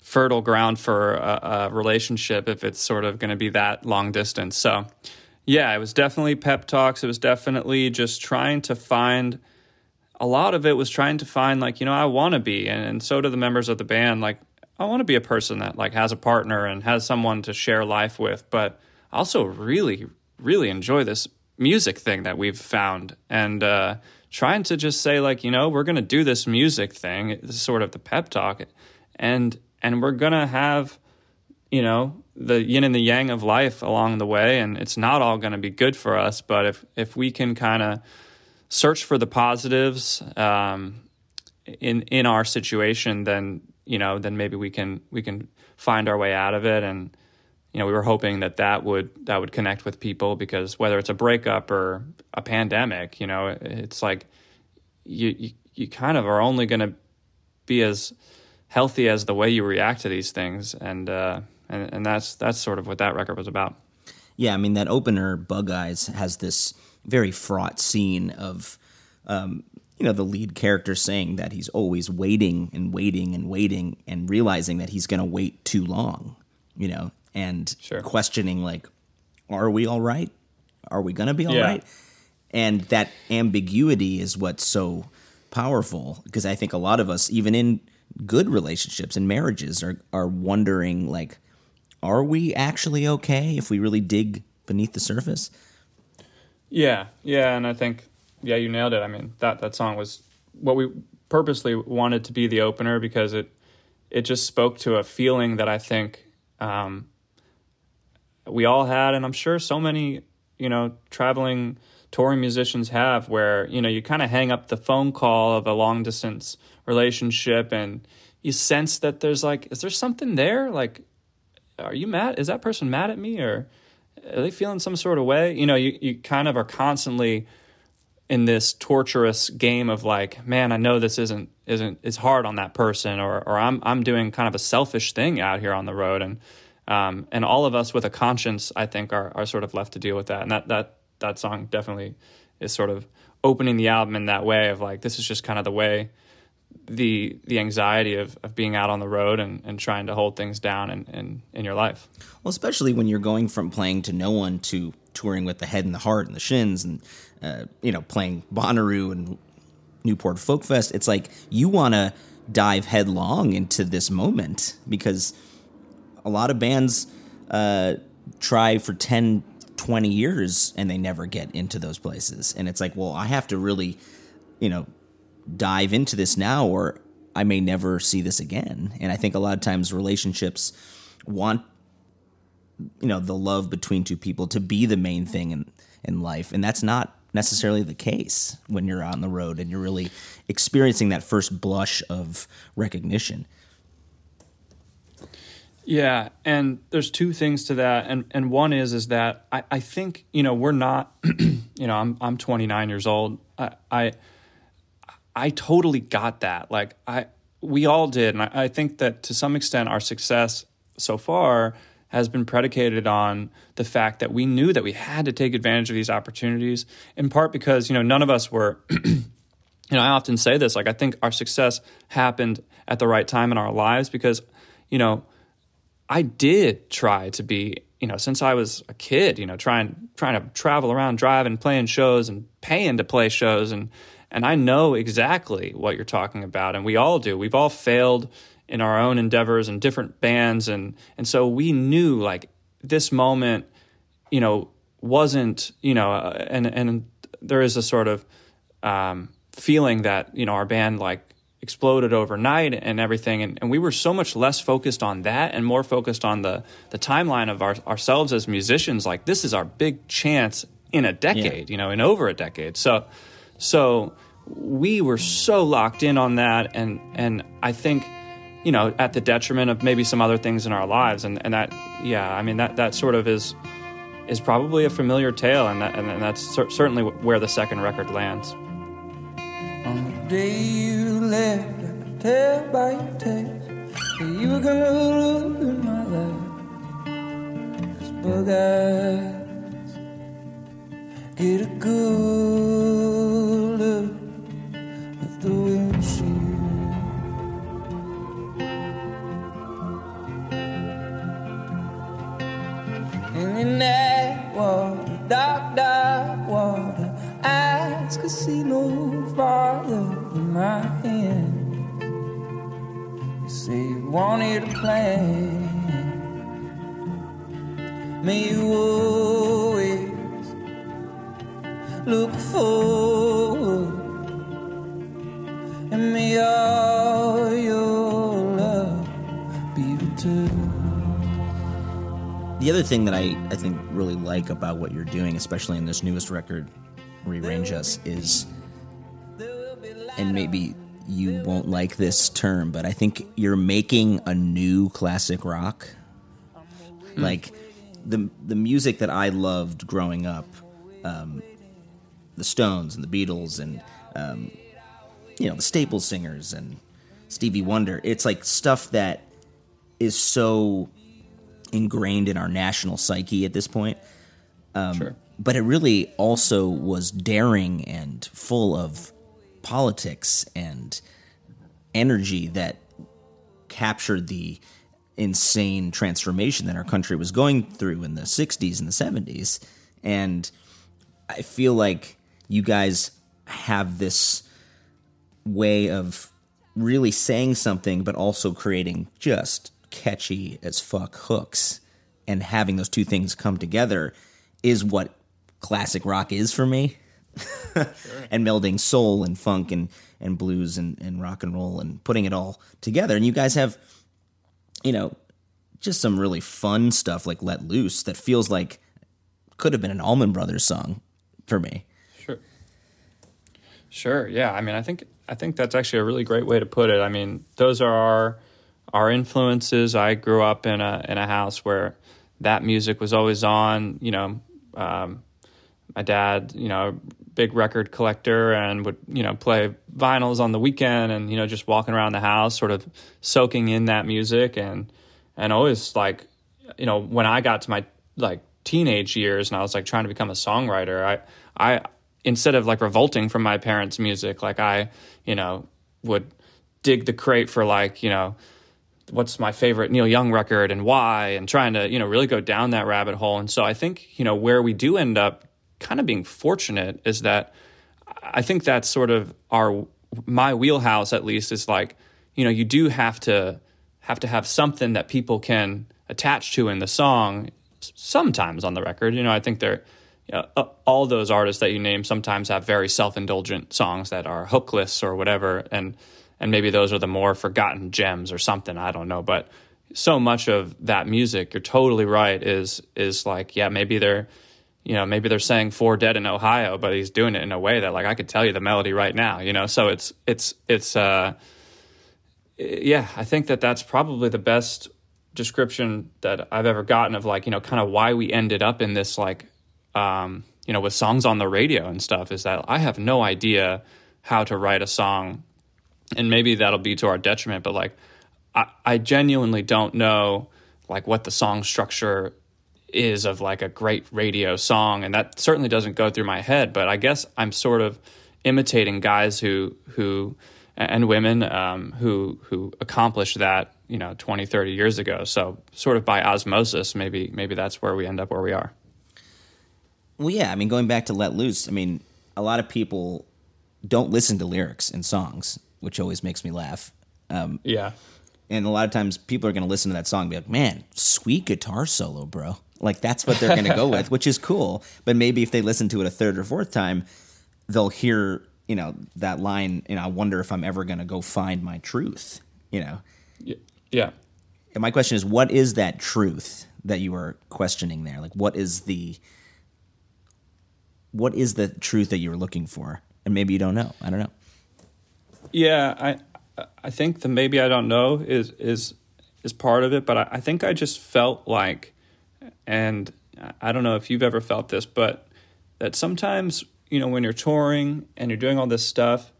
fertile ground for a, a relationship if it's sort of going to be that long distance so yeah it was definitely pep talks it was definitely just trying to find a lot of it was trying to find like you know i want to be and, and so do the members of the band like I want to be a person that like has a partner and has someone to share life with, but also really, really enjoy this music thing that we've found and uh, trying to just say like, you know, we're going to do this music thing. It's sort of the pep talk, and and we're going to have, you know, the yin and the yang of life along the way, and it's not all going to be good for us. But if if we can kind of search for the positives um, in in our situation, then you know, then maybe we can we can find our way out of it. And you know, we were hoping that that would that would connect with people because whether it's a breakup or a pandemic, you know, it's like you you, you kind of are only going to be as healthy as the way you react to these things, and uh, and and that's that's sort of what that record was about. Yeah, I mean that opener, Bug Eyes, has this very fraught scene of um, you know the lead character saying that he's always waiting and waiting and waiting and realizing that he's going to wait too long you know and sure. questioning like are we all right are we going to be all yeah. right? and that ambiguity is what's so powerful because i think a lot of us even in good relationships and marriages are are wondering like are we actually okay if we really dig beneath the surface yeah yeah and i think yeah, you nailed it. I mean, that that song was what we purposely wanted to be the opener because it it just spoke to a feeling that I think um, we all had, and I'm sure so many you know traveling touring musicians have, where you know you kind of hang up the phone call of a long distance relationship, and you sense that there's like, is there something there? Like, are you mad? Is that person mad at me, or are they feeling some sort of way? You know, you you kind of are constantly in this torturous game of like, man, I know this isn't isn't it's hard on that person, or or I'm I'm doing kind of a selfish thing out here on the road, and um, and all of us with a conscience, I think, are are sort of left to deal with that, and that that that song definitely is sort of opening the album in that way of like this is just kind of the way the the anxiety of, of being out on the road and, and trying to hold things down in, in, in your life. Well, especially when you're going from playing to no one to touring with the head and the heart and the shins and uh, you know playing Bonnaroo and Newport Folk Fest. It's like you want to dive headlong into this moment because a lot of bands uh, try for 10 20 years and they never get into those places and it's like well i have to really you know dive into this now or I may never see this again. And I think a lot of times relationships want you know the love between two people to be the main thing in in life and that's not necessarily the case when you're on the road and you're really experiencing that first blush of recognition. Yeah, and there's two things to that, and and one is is that I, I think you know we're not, you know I'm I'm 29 years old. I, I I totally got that. Like I, we all did, and I, I think that to some extent, our success so far has been predicated on the fact that we knew that we had to take advantage of these opportunities in part because you know none of us were you know i often say this like i think our success happened at the right time in our lives because you know i did try to be you know since i was a kid you know trying trying to travel around driving playing shows and paying to play shows and and i know exactly what you're talking about and we all do. We've all failed in our own endeavors and different bands and and so we knew like this moment you know wasn't you know uh, and and there is a sort of um, feeling that you know our band like exploded overnight and everything and, and we were so much less focused on that and more focused on the the timeline of our, ourselves as musicians. Like this is our big chance in a decade yeah. you know in over a decade. So so we were so locked in on that and and I think you know, at the detriment of maybe some other things in our lives. And, and that, yeah, I mean, that, that sort of is, is probably a familiar tale. And, that, and that's cer- certainly where the second record lands. On the day you left, tell by your you were gonna my life. Get a good look the windshield. And in that water, dark, dark water, eyes could see no farther than my hand. You say you wanted a plan. May you always look forward, and may all your love be returned. The other thing that I, I think really like about what you're doing, especially in this newest record, Rearrange Us, is, and maybe you won't like this term, but I think you're making a new classic rock. Mm. Like the the music that I loved growing up, um, the Stones and the Beatles and um, you know the Staple Singers and Stevie Wonder. It's like stuff that is so ingrained in our national psyche at this point. Um, sure. But it really also was daring and full of politics and energy that captured the insane transformation that our country was going through in the 60s and the 70s. And I feel like you guys have this way of really saying something, but also creating just catchy as fuck hooks and having those two things come together is what classic rock is for me. sure. and melding soul and funk and, and blues and, and rock and roll and putting it all together. And you guys have, you know, just some really fun stuff like Let Loose that feels like could have been an Allman Brothers song for me. Sure. Yeah. I mean, I think I think that's actually a really great way to put it. I mean, those are our our influences. I grew up in a in a house where that music was always on. You know, um, my dad, you know, big record collector, and would you know play vinyls on the weekend, and you know just walking around the house, sort of soaking in that music, and and always like, you know, when I got to my like teenage years, and I was like trying to become a songwriter, I I instead of like revolting from my parents' music, like I, you know, would dig the crate for like you know what's my favorite Neil Young record and why, and trying to you know really go down that rabbit hole. And so I think you know where we do end up kind of being fortunate is that I think that's sort of our my wheelhouse at least is like you know you do have to have to have something that people can attach to in the song sometimes on the record you know i think they're know, all those artists that you name sometimes have very self-indulgent songs that are hookless or whatever and and maybe those are the more forgotten gems or something i don't know but so much of that music you're totally right is is like yeah maybe they're you know maybe they're saying four dead in ohio but he's doing it in a way that like i could tell you the melody right now you know? So it's it's it's uh yeah i think that that's probably the best description that i've ever gotten of like you know kind of why we ended up in this like um you know with songs on the radio and stuff is that i have no idea how to write a song. And maybe that'll be to our detriment but like I, I genuinely don't know like what the song structure is of like a great radio song. And that certainly doesn't go through my head but i guess i'm sort of imitating guys who who and women um, who who accomplished that you know 20 30 years ago. So sort of by osmosis maybe maybe that's where we end up where we are well yeah i mean going back to let loose i mean a lot of people don't listen to lyrics in songs which always makes me laugh. Um, yeah. and a lot of times people are going to listen to that song and be like man sweet guitar solo bro. Like that's what they're going to go with which is cool. But maybe if they listen to it a third or fourth time they'll hear you know that line you know i wonder if i'm ever going to go find my truth you know? Yeah. And my question is what is that truth that you are questioning there? Like what is the what is the truth that you're looking for? And maybe you don't know. I don't know. Yeah i i think the maybe i don't know is is is part of it but i, I think i just felt like and i don't know if you've ever felt this but that sometimes you know, when you're touring and you're doing all this stuff,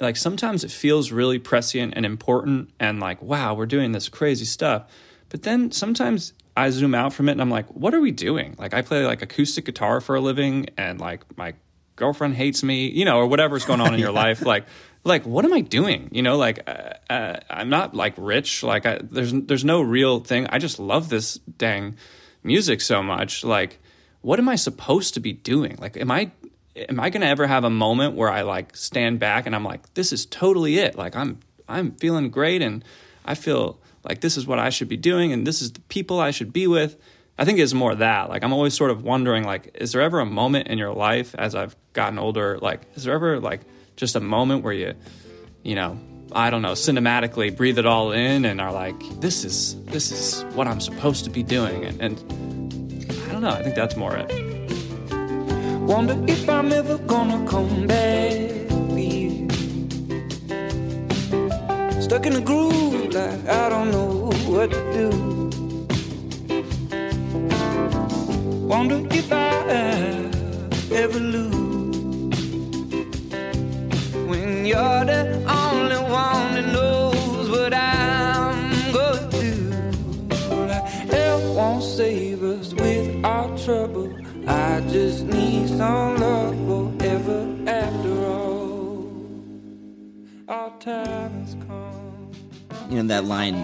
like sometimes it feels really prescient and important and like, wow, we're doing this crazy stuff. But then sometimes I zoom out from it and I'm like, what are we doing? Like, I play like acoustic guitar for a living and like my girlfriend hates me, you know, or whatever's going on in your life. Like, like what am I doing? You know, like uh, uh, I'm not like rich. Like, I, there's there's no real thing. I just love this dang music so much. Like, what am I supposed to be doing? Like, am I am I to ever have a moment where I like stand back and I'm like, this is totally it. Like I'm, I'm feeling great and I feel like this is what I should be doing and this is the people I should be with. I think it's more that. Like I'm always sort of wondering, like, is there ever a moment in your life as I've gotten older? Like, is there ever like just a moment where you, you know, I don't know, cinematically breathe it all in and are like, this is this is what I'm supposed to be doing, and, and I don't know. I think that's more it. Wonder if I'm ever gonna come back Stuck in a groove, like I don't know what to do. Wonder if I ever lose when you're the only one that knows what I'm gonna do. But I won't save us with our trouble. I just need some love forever after all. Our time. You know, that line,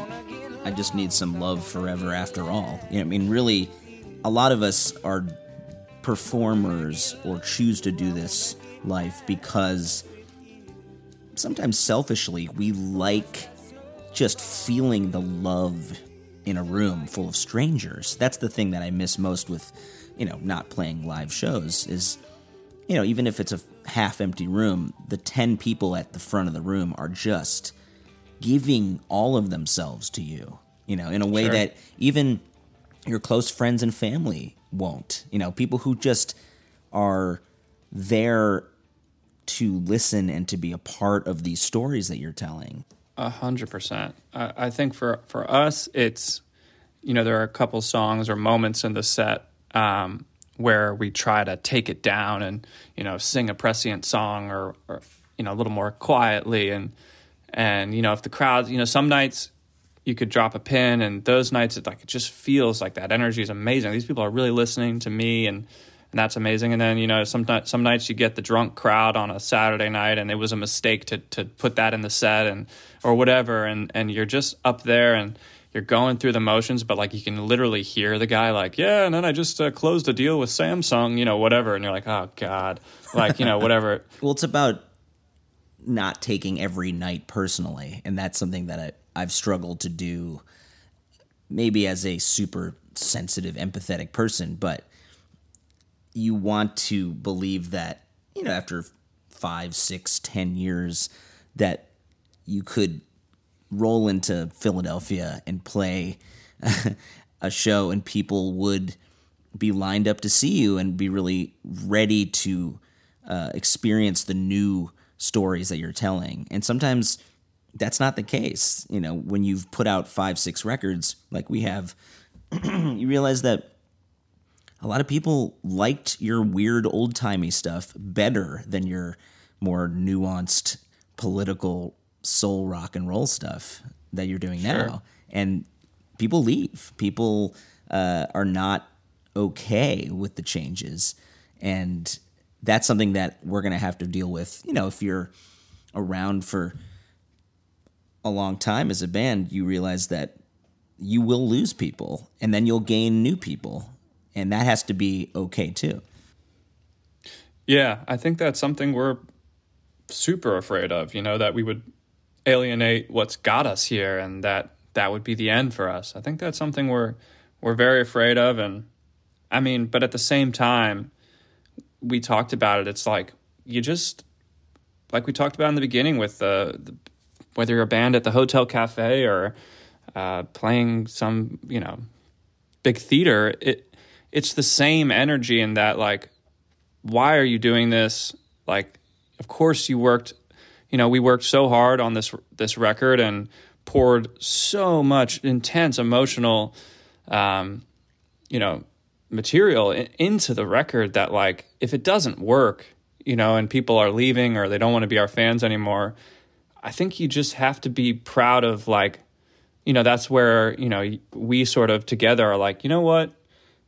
I just need some love forever after all. You know, I mean, really, a lot of us are performers or choose to do this life because sometimes selfishly we like just feeling the love in a room full of strangers. That's the thing that I miss most with you know, not playing live shows is, you know, even if it's a half empty room, the 10 people at the front of the room are just giving all of themselves to you, you know, in a way Sure. that even your close friends and family won't. You know, people who just are there to listen and to be a part of these stories that you're telling. A hundred percent. I think for for us, it's you know there are a couple songs or moments in the set um, where we try to take it down and you know sing a prescient song or, or you know a little more quietly and and you know if the crowd you know some nights you could drop a pin and those nights it like it just feels like that. Energy is amazing. These people are really listening to me and and that's amazing. And then you know some some nights you get the drunk crowd on a Saturday night and it was a mistake to to put that in the set and or whatever. And and you're just up there and you're going through the motions but like you can literally hear the guy like yeah and then I just uh, closed a deal with Samsung you know whatever. And you're like oh god. Like you know whatever. Well, it's about not taking every night personally, and that's something that I, I've struggled to do. Maybe as a super sensitive, empathetic person, but you want to believe that you know after five, six, ten years that you could roll into Philadelphia and play a show, and people would be lined up to see you and be really ready to uh, experience the new stories that you're telling. And sometimes that's not the case. You know, when you've put out five, six records like we have, you realize that a lot of people liked your weird old timey stuff better than your more nuanced political soul rock and roll stuff that you're doing now. And people leave. People uh, are not okay with the changes, and that's something that we're going to have to deal with. You know, if you're around for a long time as a band, you realize that you will lose people, and then you'll gain new people, and that has to be okay too. Yeah, I think that's something we're super afraid of. You know, that we would alienate what's got us here, and that that would be the end for us. I think that's something we're we're very afraid of, and I mean, but at the same time, we talked about it. It's like you just like we talked about in the beginning with the, the whether you're a band at the hotel cafe or uh, playing some you know big theater. It it's the same energy in that like why are you doing this? Like, of course you worked, you know, we worked so hard on this this record and poured so much intense emotional, um, you know, material into the record that like if it doesn't work, you know, and people are leaving or they don't want to be our fans anymore, I think you just have to be proud of like, you know, that's where you know we sort of together are like, you know what,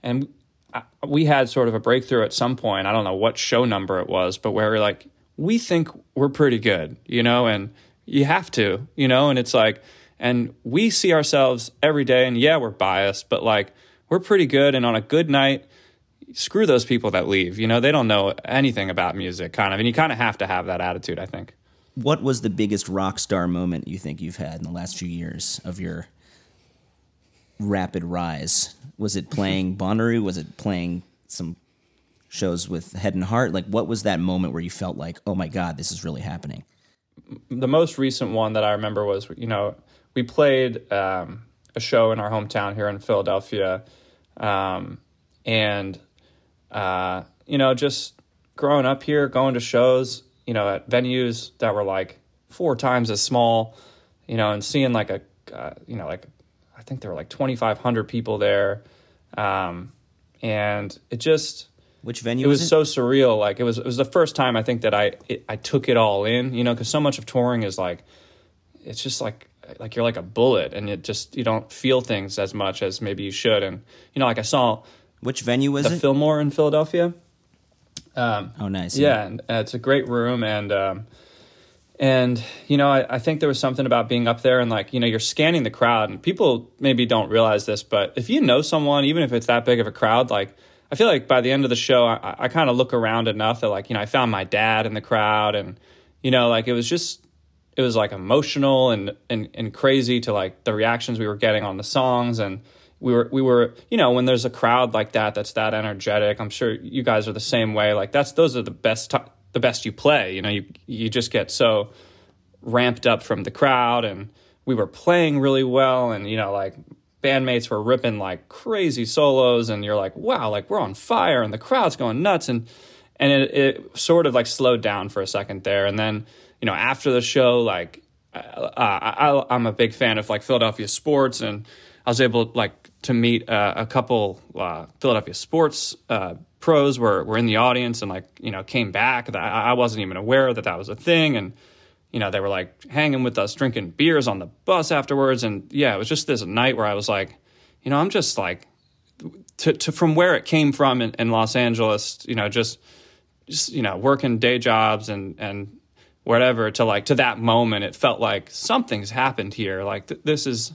and uh, we had sort of a breakthrough at some point. I don't know what show number it was, but where we're like, we think we're pretty good, you know, and you have to, you know, and it's like, and we see ourselves every day, and yeah, we're biased, but like, we're pretty good. And on a good night, screw those people that leave, you know, they don't know anything about music, kind of, and you kind of have to have that attitude, I think. What was the biggest rock star moment you think you've had in the last few years of your rapid rise? Was it playing Bonnaroo? Was it playing some shows with Head and Heart? Like, what was that moment where you felt like, oh my God, this is really happening? The most recent one that I remember was, you know, we played um, a show in our hometown here in Philadelphia. Um, and, uh, you know, just growing up here, going to shows, you know, at venues that were like four times as small, you know, and seeing like a, uh, you know, like I think there were like 2,500 people there. Um, and it just, which venue it was, was it? so surreal. Like it was, it was the first time I think that I, it, I took it all in, you know, cause so much of touring is like, it's just like, like you're like a bullet and it just, you don't feel things as much as maybe you should. And, you know, like I saw, which venue was the it? Fillmore in Philadelphia. Um, oh, nice. Yeah, and, uh, it's a great room, and um, and you know, I, I, think there was something about being up there and like you know, you're scanning the crowd, and people maybe don't realize this, but if you know someone, even if it's that big of a crowd, like I feel like by the end of the show, I, I kind of look around enough that like you know, I found my dad in the crowd, and you know, like it was just it was like emotional and and and crazy to like the reactions we were getting on the songs. And we were we were you know when there's a crowd like that that's that energetic i'm sure you guys are the same way. Like that's those are the best t- the best you play you know? You you just get so ramped up from the crowd. And we were playing really well. And you know like bandmates were ripping like crazy solos. And you're like wow like we're on fire. And the crowd's going nuts. And and it, it sort of like slowed down for a second there. And then you know after the show like uh, I, I'm a big fan of like Philadelphia sports and I was able like to meet uh, a couple uh, Philadelphia sports uh, pros were were in the audience and like you know came back. That I wasn't even aware that that was a thing, and you know they were like hanging with us, drinking beers on the bus afterwards. And yeah, it was just this night where I was like, you know, I'm just like to, to from where it came from in, in Los Angeles, you know, just just you know working day jobs and and whatever to like to that moment, it felt like something's happened here. Like th- this is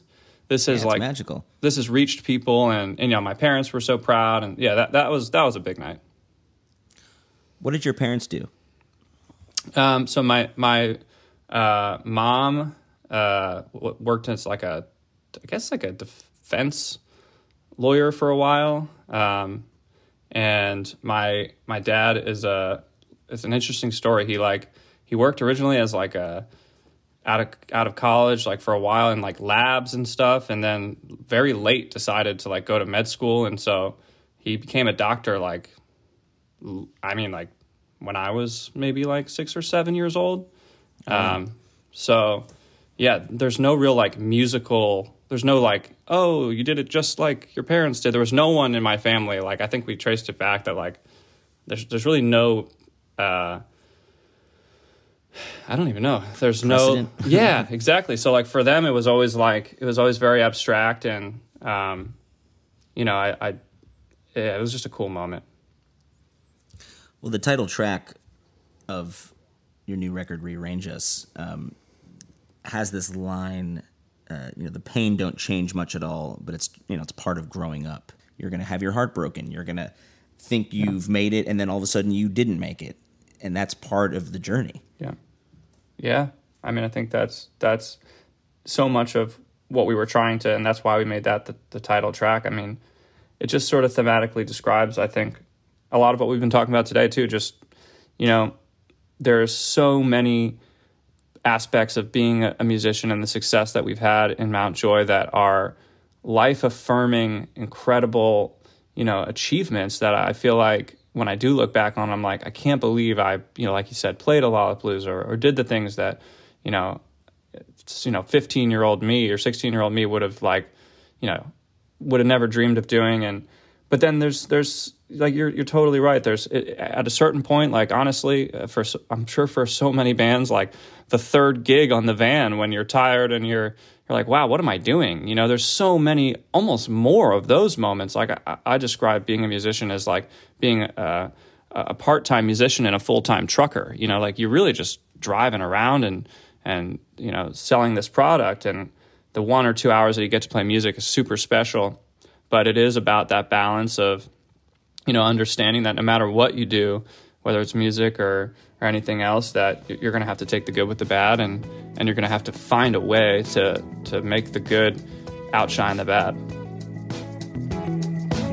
this is yeah, like magical. This has reached people, and, and you know my parents were so proud, and yeah, that that was that was a big night. What did your parents do? Um, so my my uh, mom uh, worked as like a I guess like a defense lawyer for a while, um, and my my dad is a it's an interesting story. He like he worked originally as like a out of out of college like for a while in like labs and stuff and then very late decided to like go to med school and so he became a doctor like i mean like when i was maybe like 6 or 7 years old oh. um so yeah there's no real like musical there's no like oh you did it just like your parents did there was no one in my family like i think we traced it back that like there's there's really no uh I don't even know. There's Precedent? no, yeah, exactly. So like for them, it was always like it was always very abstract, and um, you know, I, I yeah, it was just a cool moment. Well, the title track of your new record, Rearrange Us, um, has this line, uh, you know, the pain don't change much at all, but it's, you know, it's part of growing up. You're going to have your heart broken. You're going to think you've made it, and then all of a sudden you didn't make it. And that's part of the journey. Yeah. Yeah. I mean, I think that's that's so much of what we were trying to, and that's why we made that the, the title track. I mean, it just sort of thematically describes, I think, a lot of what we've been talking about today too. Just you know, there's so many aspects of being a, musician and the success that we've had in Mount Joy that are life affirming, incredible, you know, achievements that I feel like when I do look back on, I'm like, I can't believe I, you know, like you said, played a lot Lollapalooza or, or did the things that, you know, you know, 15 year old me or 16 year old me would have like, you know, would have never dreamed of doing. And, but then there's, there's like, you're, you're totally right. There's at a certain point, like, honestly, uh, for, I'm sure for so many bands, like the third gig on the van when you're tired and you're, you're like, wow, what am I doing? You know, there's so many, almost more of those moments. Like I, I describe being a musician as like being a, a part-time musician and a full-time trucker. You know, like you're really just driving around and and you know selling this product, and the one or two hours that you get to play music is super special. But it is about that balance of, you know, understanding that no matter what you do, whether it's music or or anything else that you're going to have to take the good with the bad and and you're going to have to find a way to to make the good outshine the bad.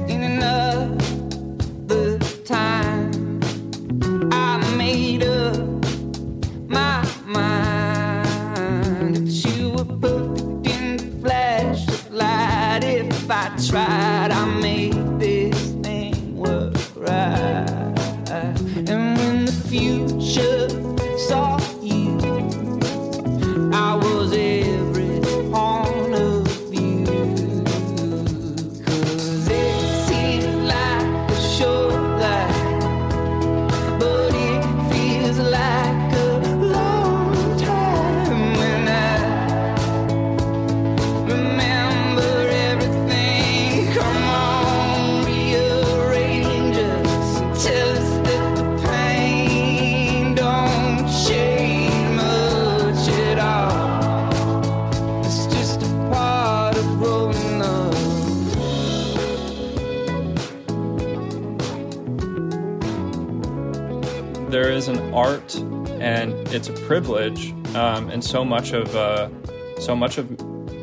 In another time I made up my mind. You were perfect in the flash of light if I tried future saw art and it's a privilege um, and so much of uh, so much of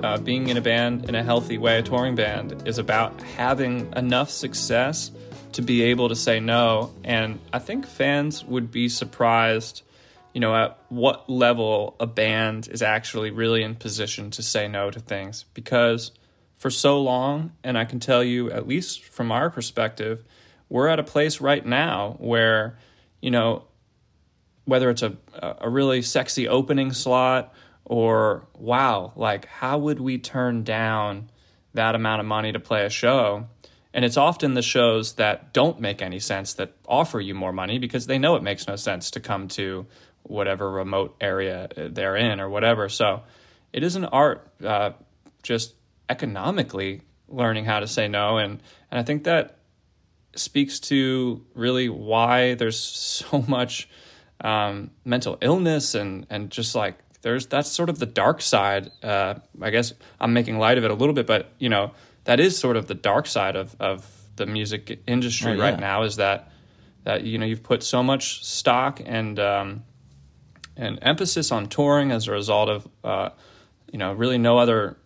uh, being in a band in a healthy way a touring band is about having enough success to be able to say no. And i think fans would be surprised you know at what level a band is actually really in position to say no to things. Because for so long and i can tell you at least from our perspective we're at a place right now where you know whether it's a a really sexy opening slot or wow, like how would we turn down that amount of money to play a show? And it's often the shows that don't make any sense that offer you more money because they know it makes no sense to come to whatever remote area they're in or whatever. So it is an art, uh, just economically learning how to say no. And, and I think that speaks to really why there's so much um, mental illness and and just like there's that's sort of the dark side. Uh, I guess I'm making light of it a little bit, but you know that is sort of the dark side of of the music industry Oh, yeah. right now. Is that that you know you've put so much stock and um, and emphasis on touring as a result of uh, you know really no other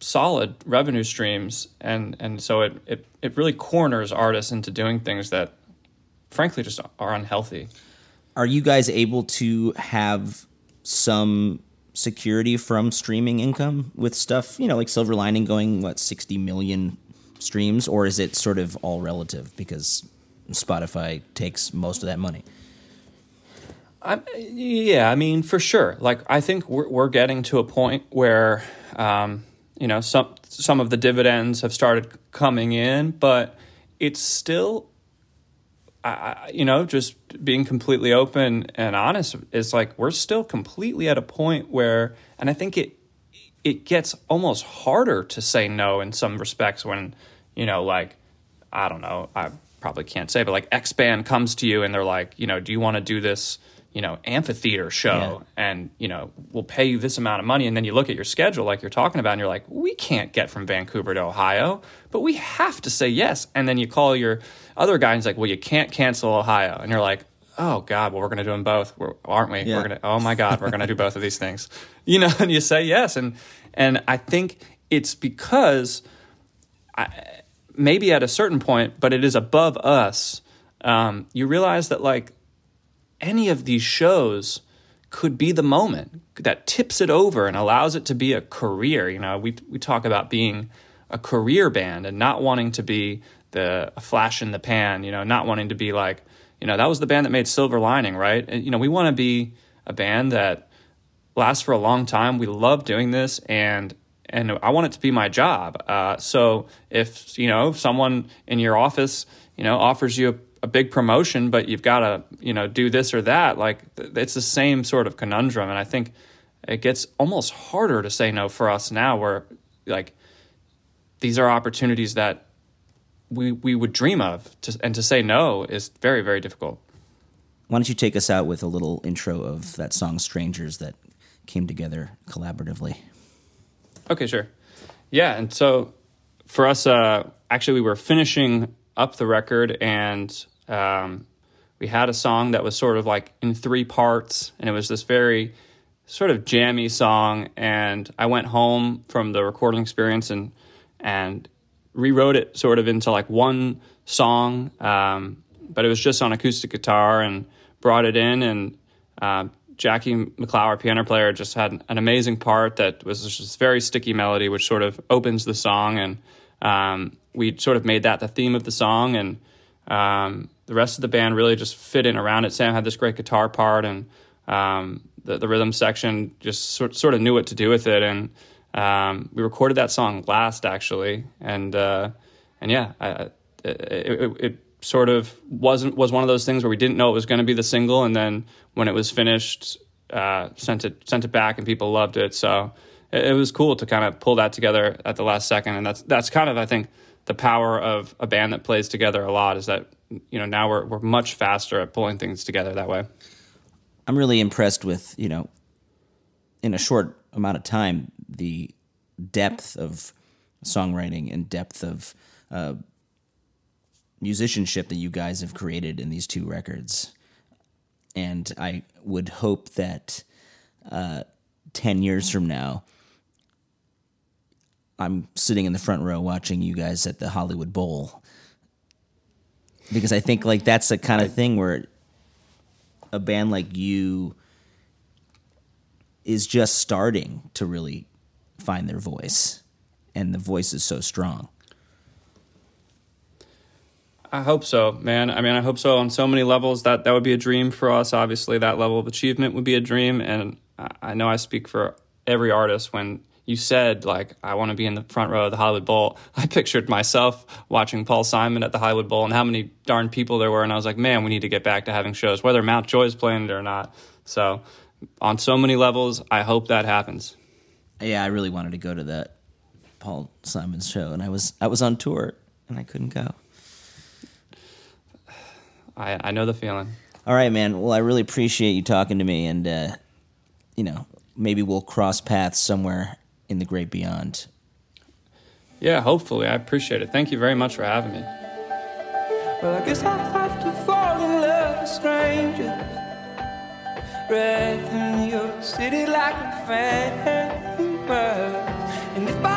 solid revenue streams and and so it, it it really corners artists into doing things that frankly just are unhealthy Are you guys able to have some security from streaming income with stuff, you know, like Silver Lining going, what, 60 million streams? Or is it sort of all relative because Spotify takes most of that money? I'm, yeah, I mean, for sure. Like, I think we're, we're getting to a point where, um, you know, some some of the dividends have started coming in, but it's still I, you know, just being completely open and honest is like we're still completely at a point where, and I think it it gets almost harder to say no in some respects when, you know, like I don't know, I probably can't say, but like X band comes to you and they're like, you know, do you want to do this? you know amphitheater show yeah. and you know we'll pay you this amount of money and then you look at your schedule like you're talking about and you're like we can't get from vancouver to ohio but we have to say yes and then you call your other guy and he's like well you can't cancel ohio and you're like oh god well we're going to do them both we're, aren't we yeah. we're going to oh my god we're going to do both of these things you know and you say yes and and i think it's because I, maybe at a certain point but it is above us um, you realize that like any of these shows could be the moment that tips it over and allows it to be a career. You know, we we talk about being a career band and not wanting to be the flash in the pan. You know, not wanting to be like, you know, that was the band that made Silver Lining, right? And, you know, we want to be a band that lasts for a long time. We love doing this, and and I want it to be my job. Uh, so if you know someone in your office, you know, offers you a a big promotion, but you've got to you know do this or that. Like it's the same sort of conundrum, and I think it gets almost harder to say no for us now. Where like these are opportunities that we we would dream of, to, and to say no is very very difficult. Why don't you take us out with a little intro of that song "Strangers" that came together collaboratively? Okay, sure. Yeah, and so for us, uh, actually, we were finishing up the record and um, we had a song that was sort of like in three parts, and it was this very sort of jammy song. And I went home from the recording experience and and rewrote it sort of into like one song, um, but it was just on acoustic guitar and brought it in. And uh, Jackie Miclau, piano player, just had an amazing part that was just very sticky melody, which sort of opens the song. And um, we sort of made that the theme of the song. And um, the rest of the band really just fit in around it. Sam had this great guitar part, and um, the, the rhythm section just sort, sort of knew what to do with it. And um, we recorded that song last, actually, and uh, and yeah, I, it, it, it, sort of wasn't was one of those things where we didn't know it was going to be the single, and then when it was finished, uh, sent it sent it back, and people loved it. So it, it was cool to kind of pull that together at the last second, and that's that's kind of I think the power of a band that plays together a lot is that you know now we're we're much faster at pulling things together that way. I'm really impressed with you know in a short amount of time the depth of songwriting and depth of uh, musicianship that you guys have created in these two records. And I would hope that uh, 10 years from now, I'm sitting in the front row watching you guys at the Hollywood Bowl because I think like that's the kind of thing where a band like you is just starting to really find their voice and the voice is so strong. I hope so, man. I mean, I hope so on so many levels. That that would be a dream for us. Obviously, that level of achievement would be a dream, and I know I speak for every artist when you said like I want to be in the front row of the Hollywood Bowl, I pictured myself watching Paul Simon at the Hollywood Bowl and how many darn people there were, and I was like, man, we need to get back to having shows, whether Mount Joy is playing it or not. So, on so many levels, I hope that happens. Yeah, I really wanted to go to that Paul Simon show, and I was I was on tour and I couldn't go. I I know the feeling. All right, man. Well, I really appreciate you talking to me, and uh, you know, maybe we'll cross paths somewhere in the great beyond. Yeah, hopefully. I appreciate it. Thank you very much for having me. Well, I guess I have to Right in your city like a famous. And if our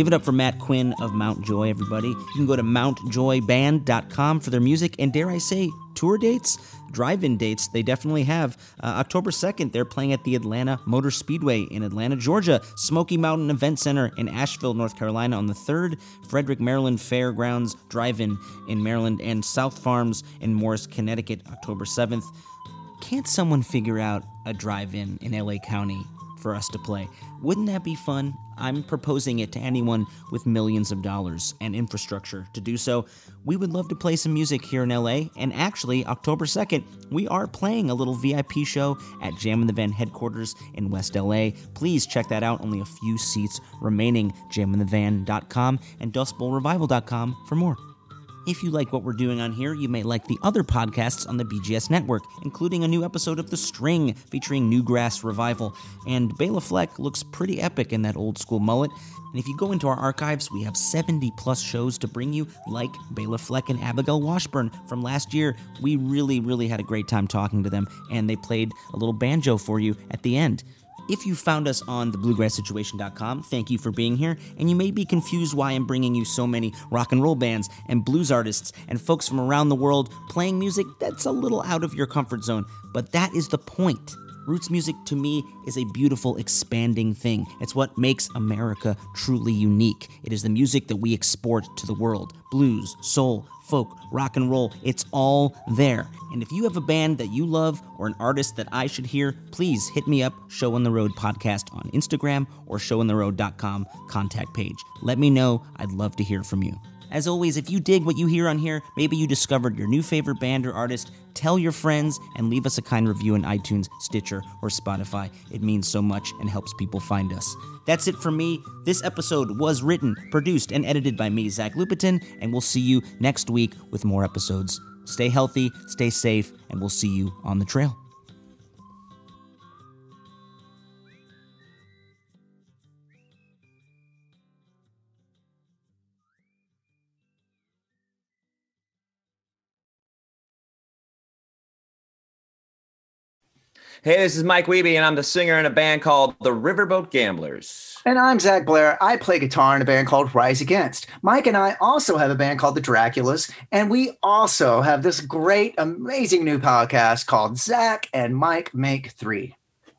Give it up for Matt Quinn of Mount Joy, everybody. You can go to mountjoyband.com for their music and, dare I say, tour dates, drive in dates. They definitely have. Uh, October 2nd, they're playing at the Atlanta Motor Speedway in Atlanta, Georgia, Smoky Mountain Event Center in Asheville, North Carolina on the 3rd, Frederick, Maryland Fairgrounds Drive In in Maryland, and South Farms in Morris, Connecticut, October 7th. Can't someone figure out a drive in in LA County for us to play. Wouldn't that be fun? I'm proposing it to anyone with millions of dollars and infrastructure to do so. We would love to play some music here in LA, and actually, October 2nd, we are playing a little VIP show at Jam in the Van headquarters in West LA. Please check that out. Only a few seats remaining. JamInTheVan.com and DustBowlRevival.com for more. If you like what we're doing on here, you may like the other podcasts on the BGS network, including a new episode of The String featuring Newgrass Revival. And Bela Fleck looks pretty epic in that old school mullet. And if you go into our archives, we have 70 plus shows to bring you, like Bela Fleck and Abigail Washburn from last year. We really, really had a great time talking to them, and they played a little banjo for you at the end. If you found us on thebluegrasssituation.com, thank you for being here. And you may be confused why I'm bringing you so many rock and roll bands and blues artists and folks from around the world playing music that's a little out of your comfort zone. But that is the point. Roots music to me is a beautiful, expanding thing. It's what makes America truly unique. It is the music that we export to the world blues, soul, folk, rock and roll. It's all there. And if you have a band that you love or an artist that I should hear, please hit me up, Show on the Road podcast on Instagram or showontheroad.com contact page. Let me know. I'd love to hear from you. As always, if you dig what you hear on here, maybe you discovered your new favorite band or artist, tell your friends and leave us a kind review in iTunes, Stitcher, or Spotify. It means so much and helps people find us. That's it for me. This episode was written, produced, and edited by me, Zach Lupetin, and we'll see you next week with more episodes. Stay healthy, stay safe, and we'll see you on the trail. Hey, this is Mike Wiebe, and I'm the singer in a band called the Riverboat Gamblers. And I'm Zach Blair. I play guitar in a band called Rise Against. Mike and I also have a band called the Draculas, and we also have this great, amazing new podcast called Zach and Mike Make Three.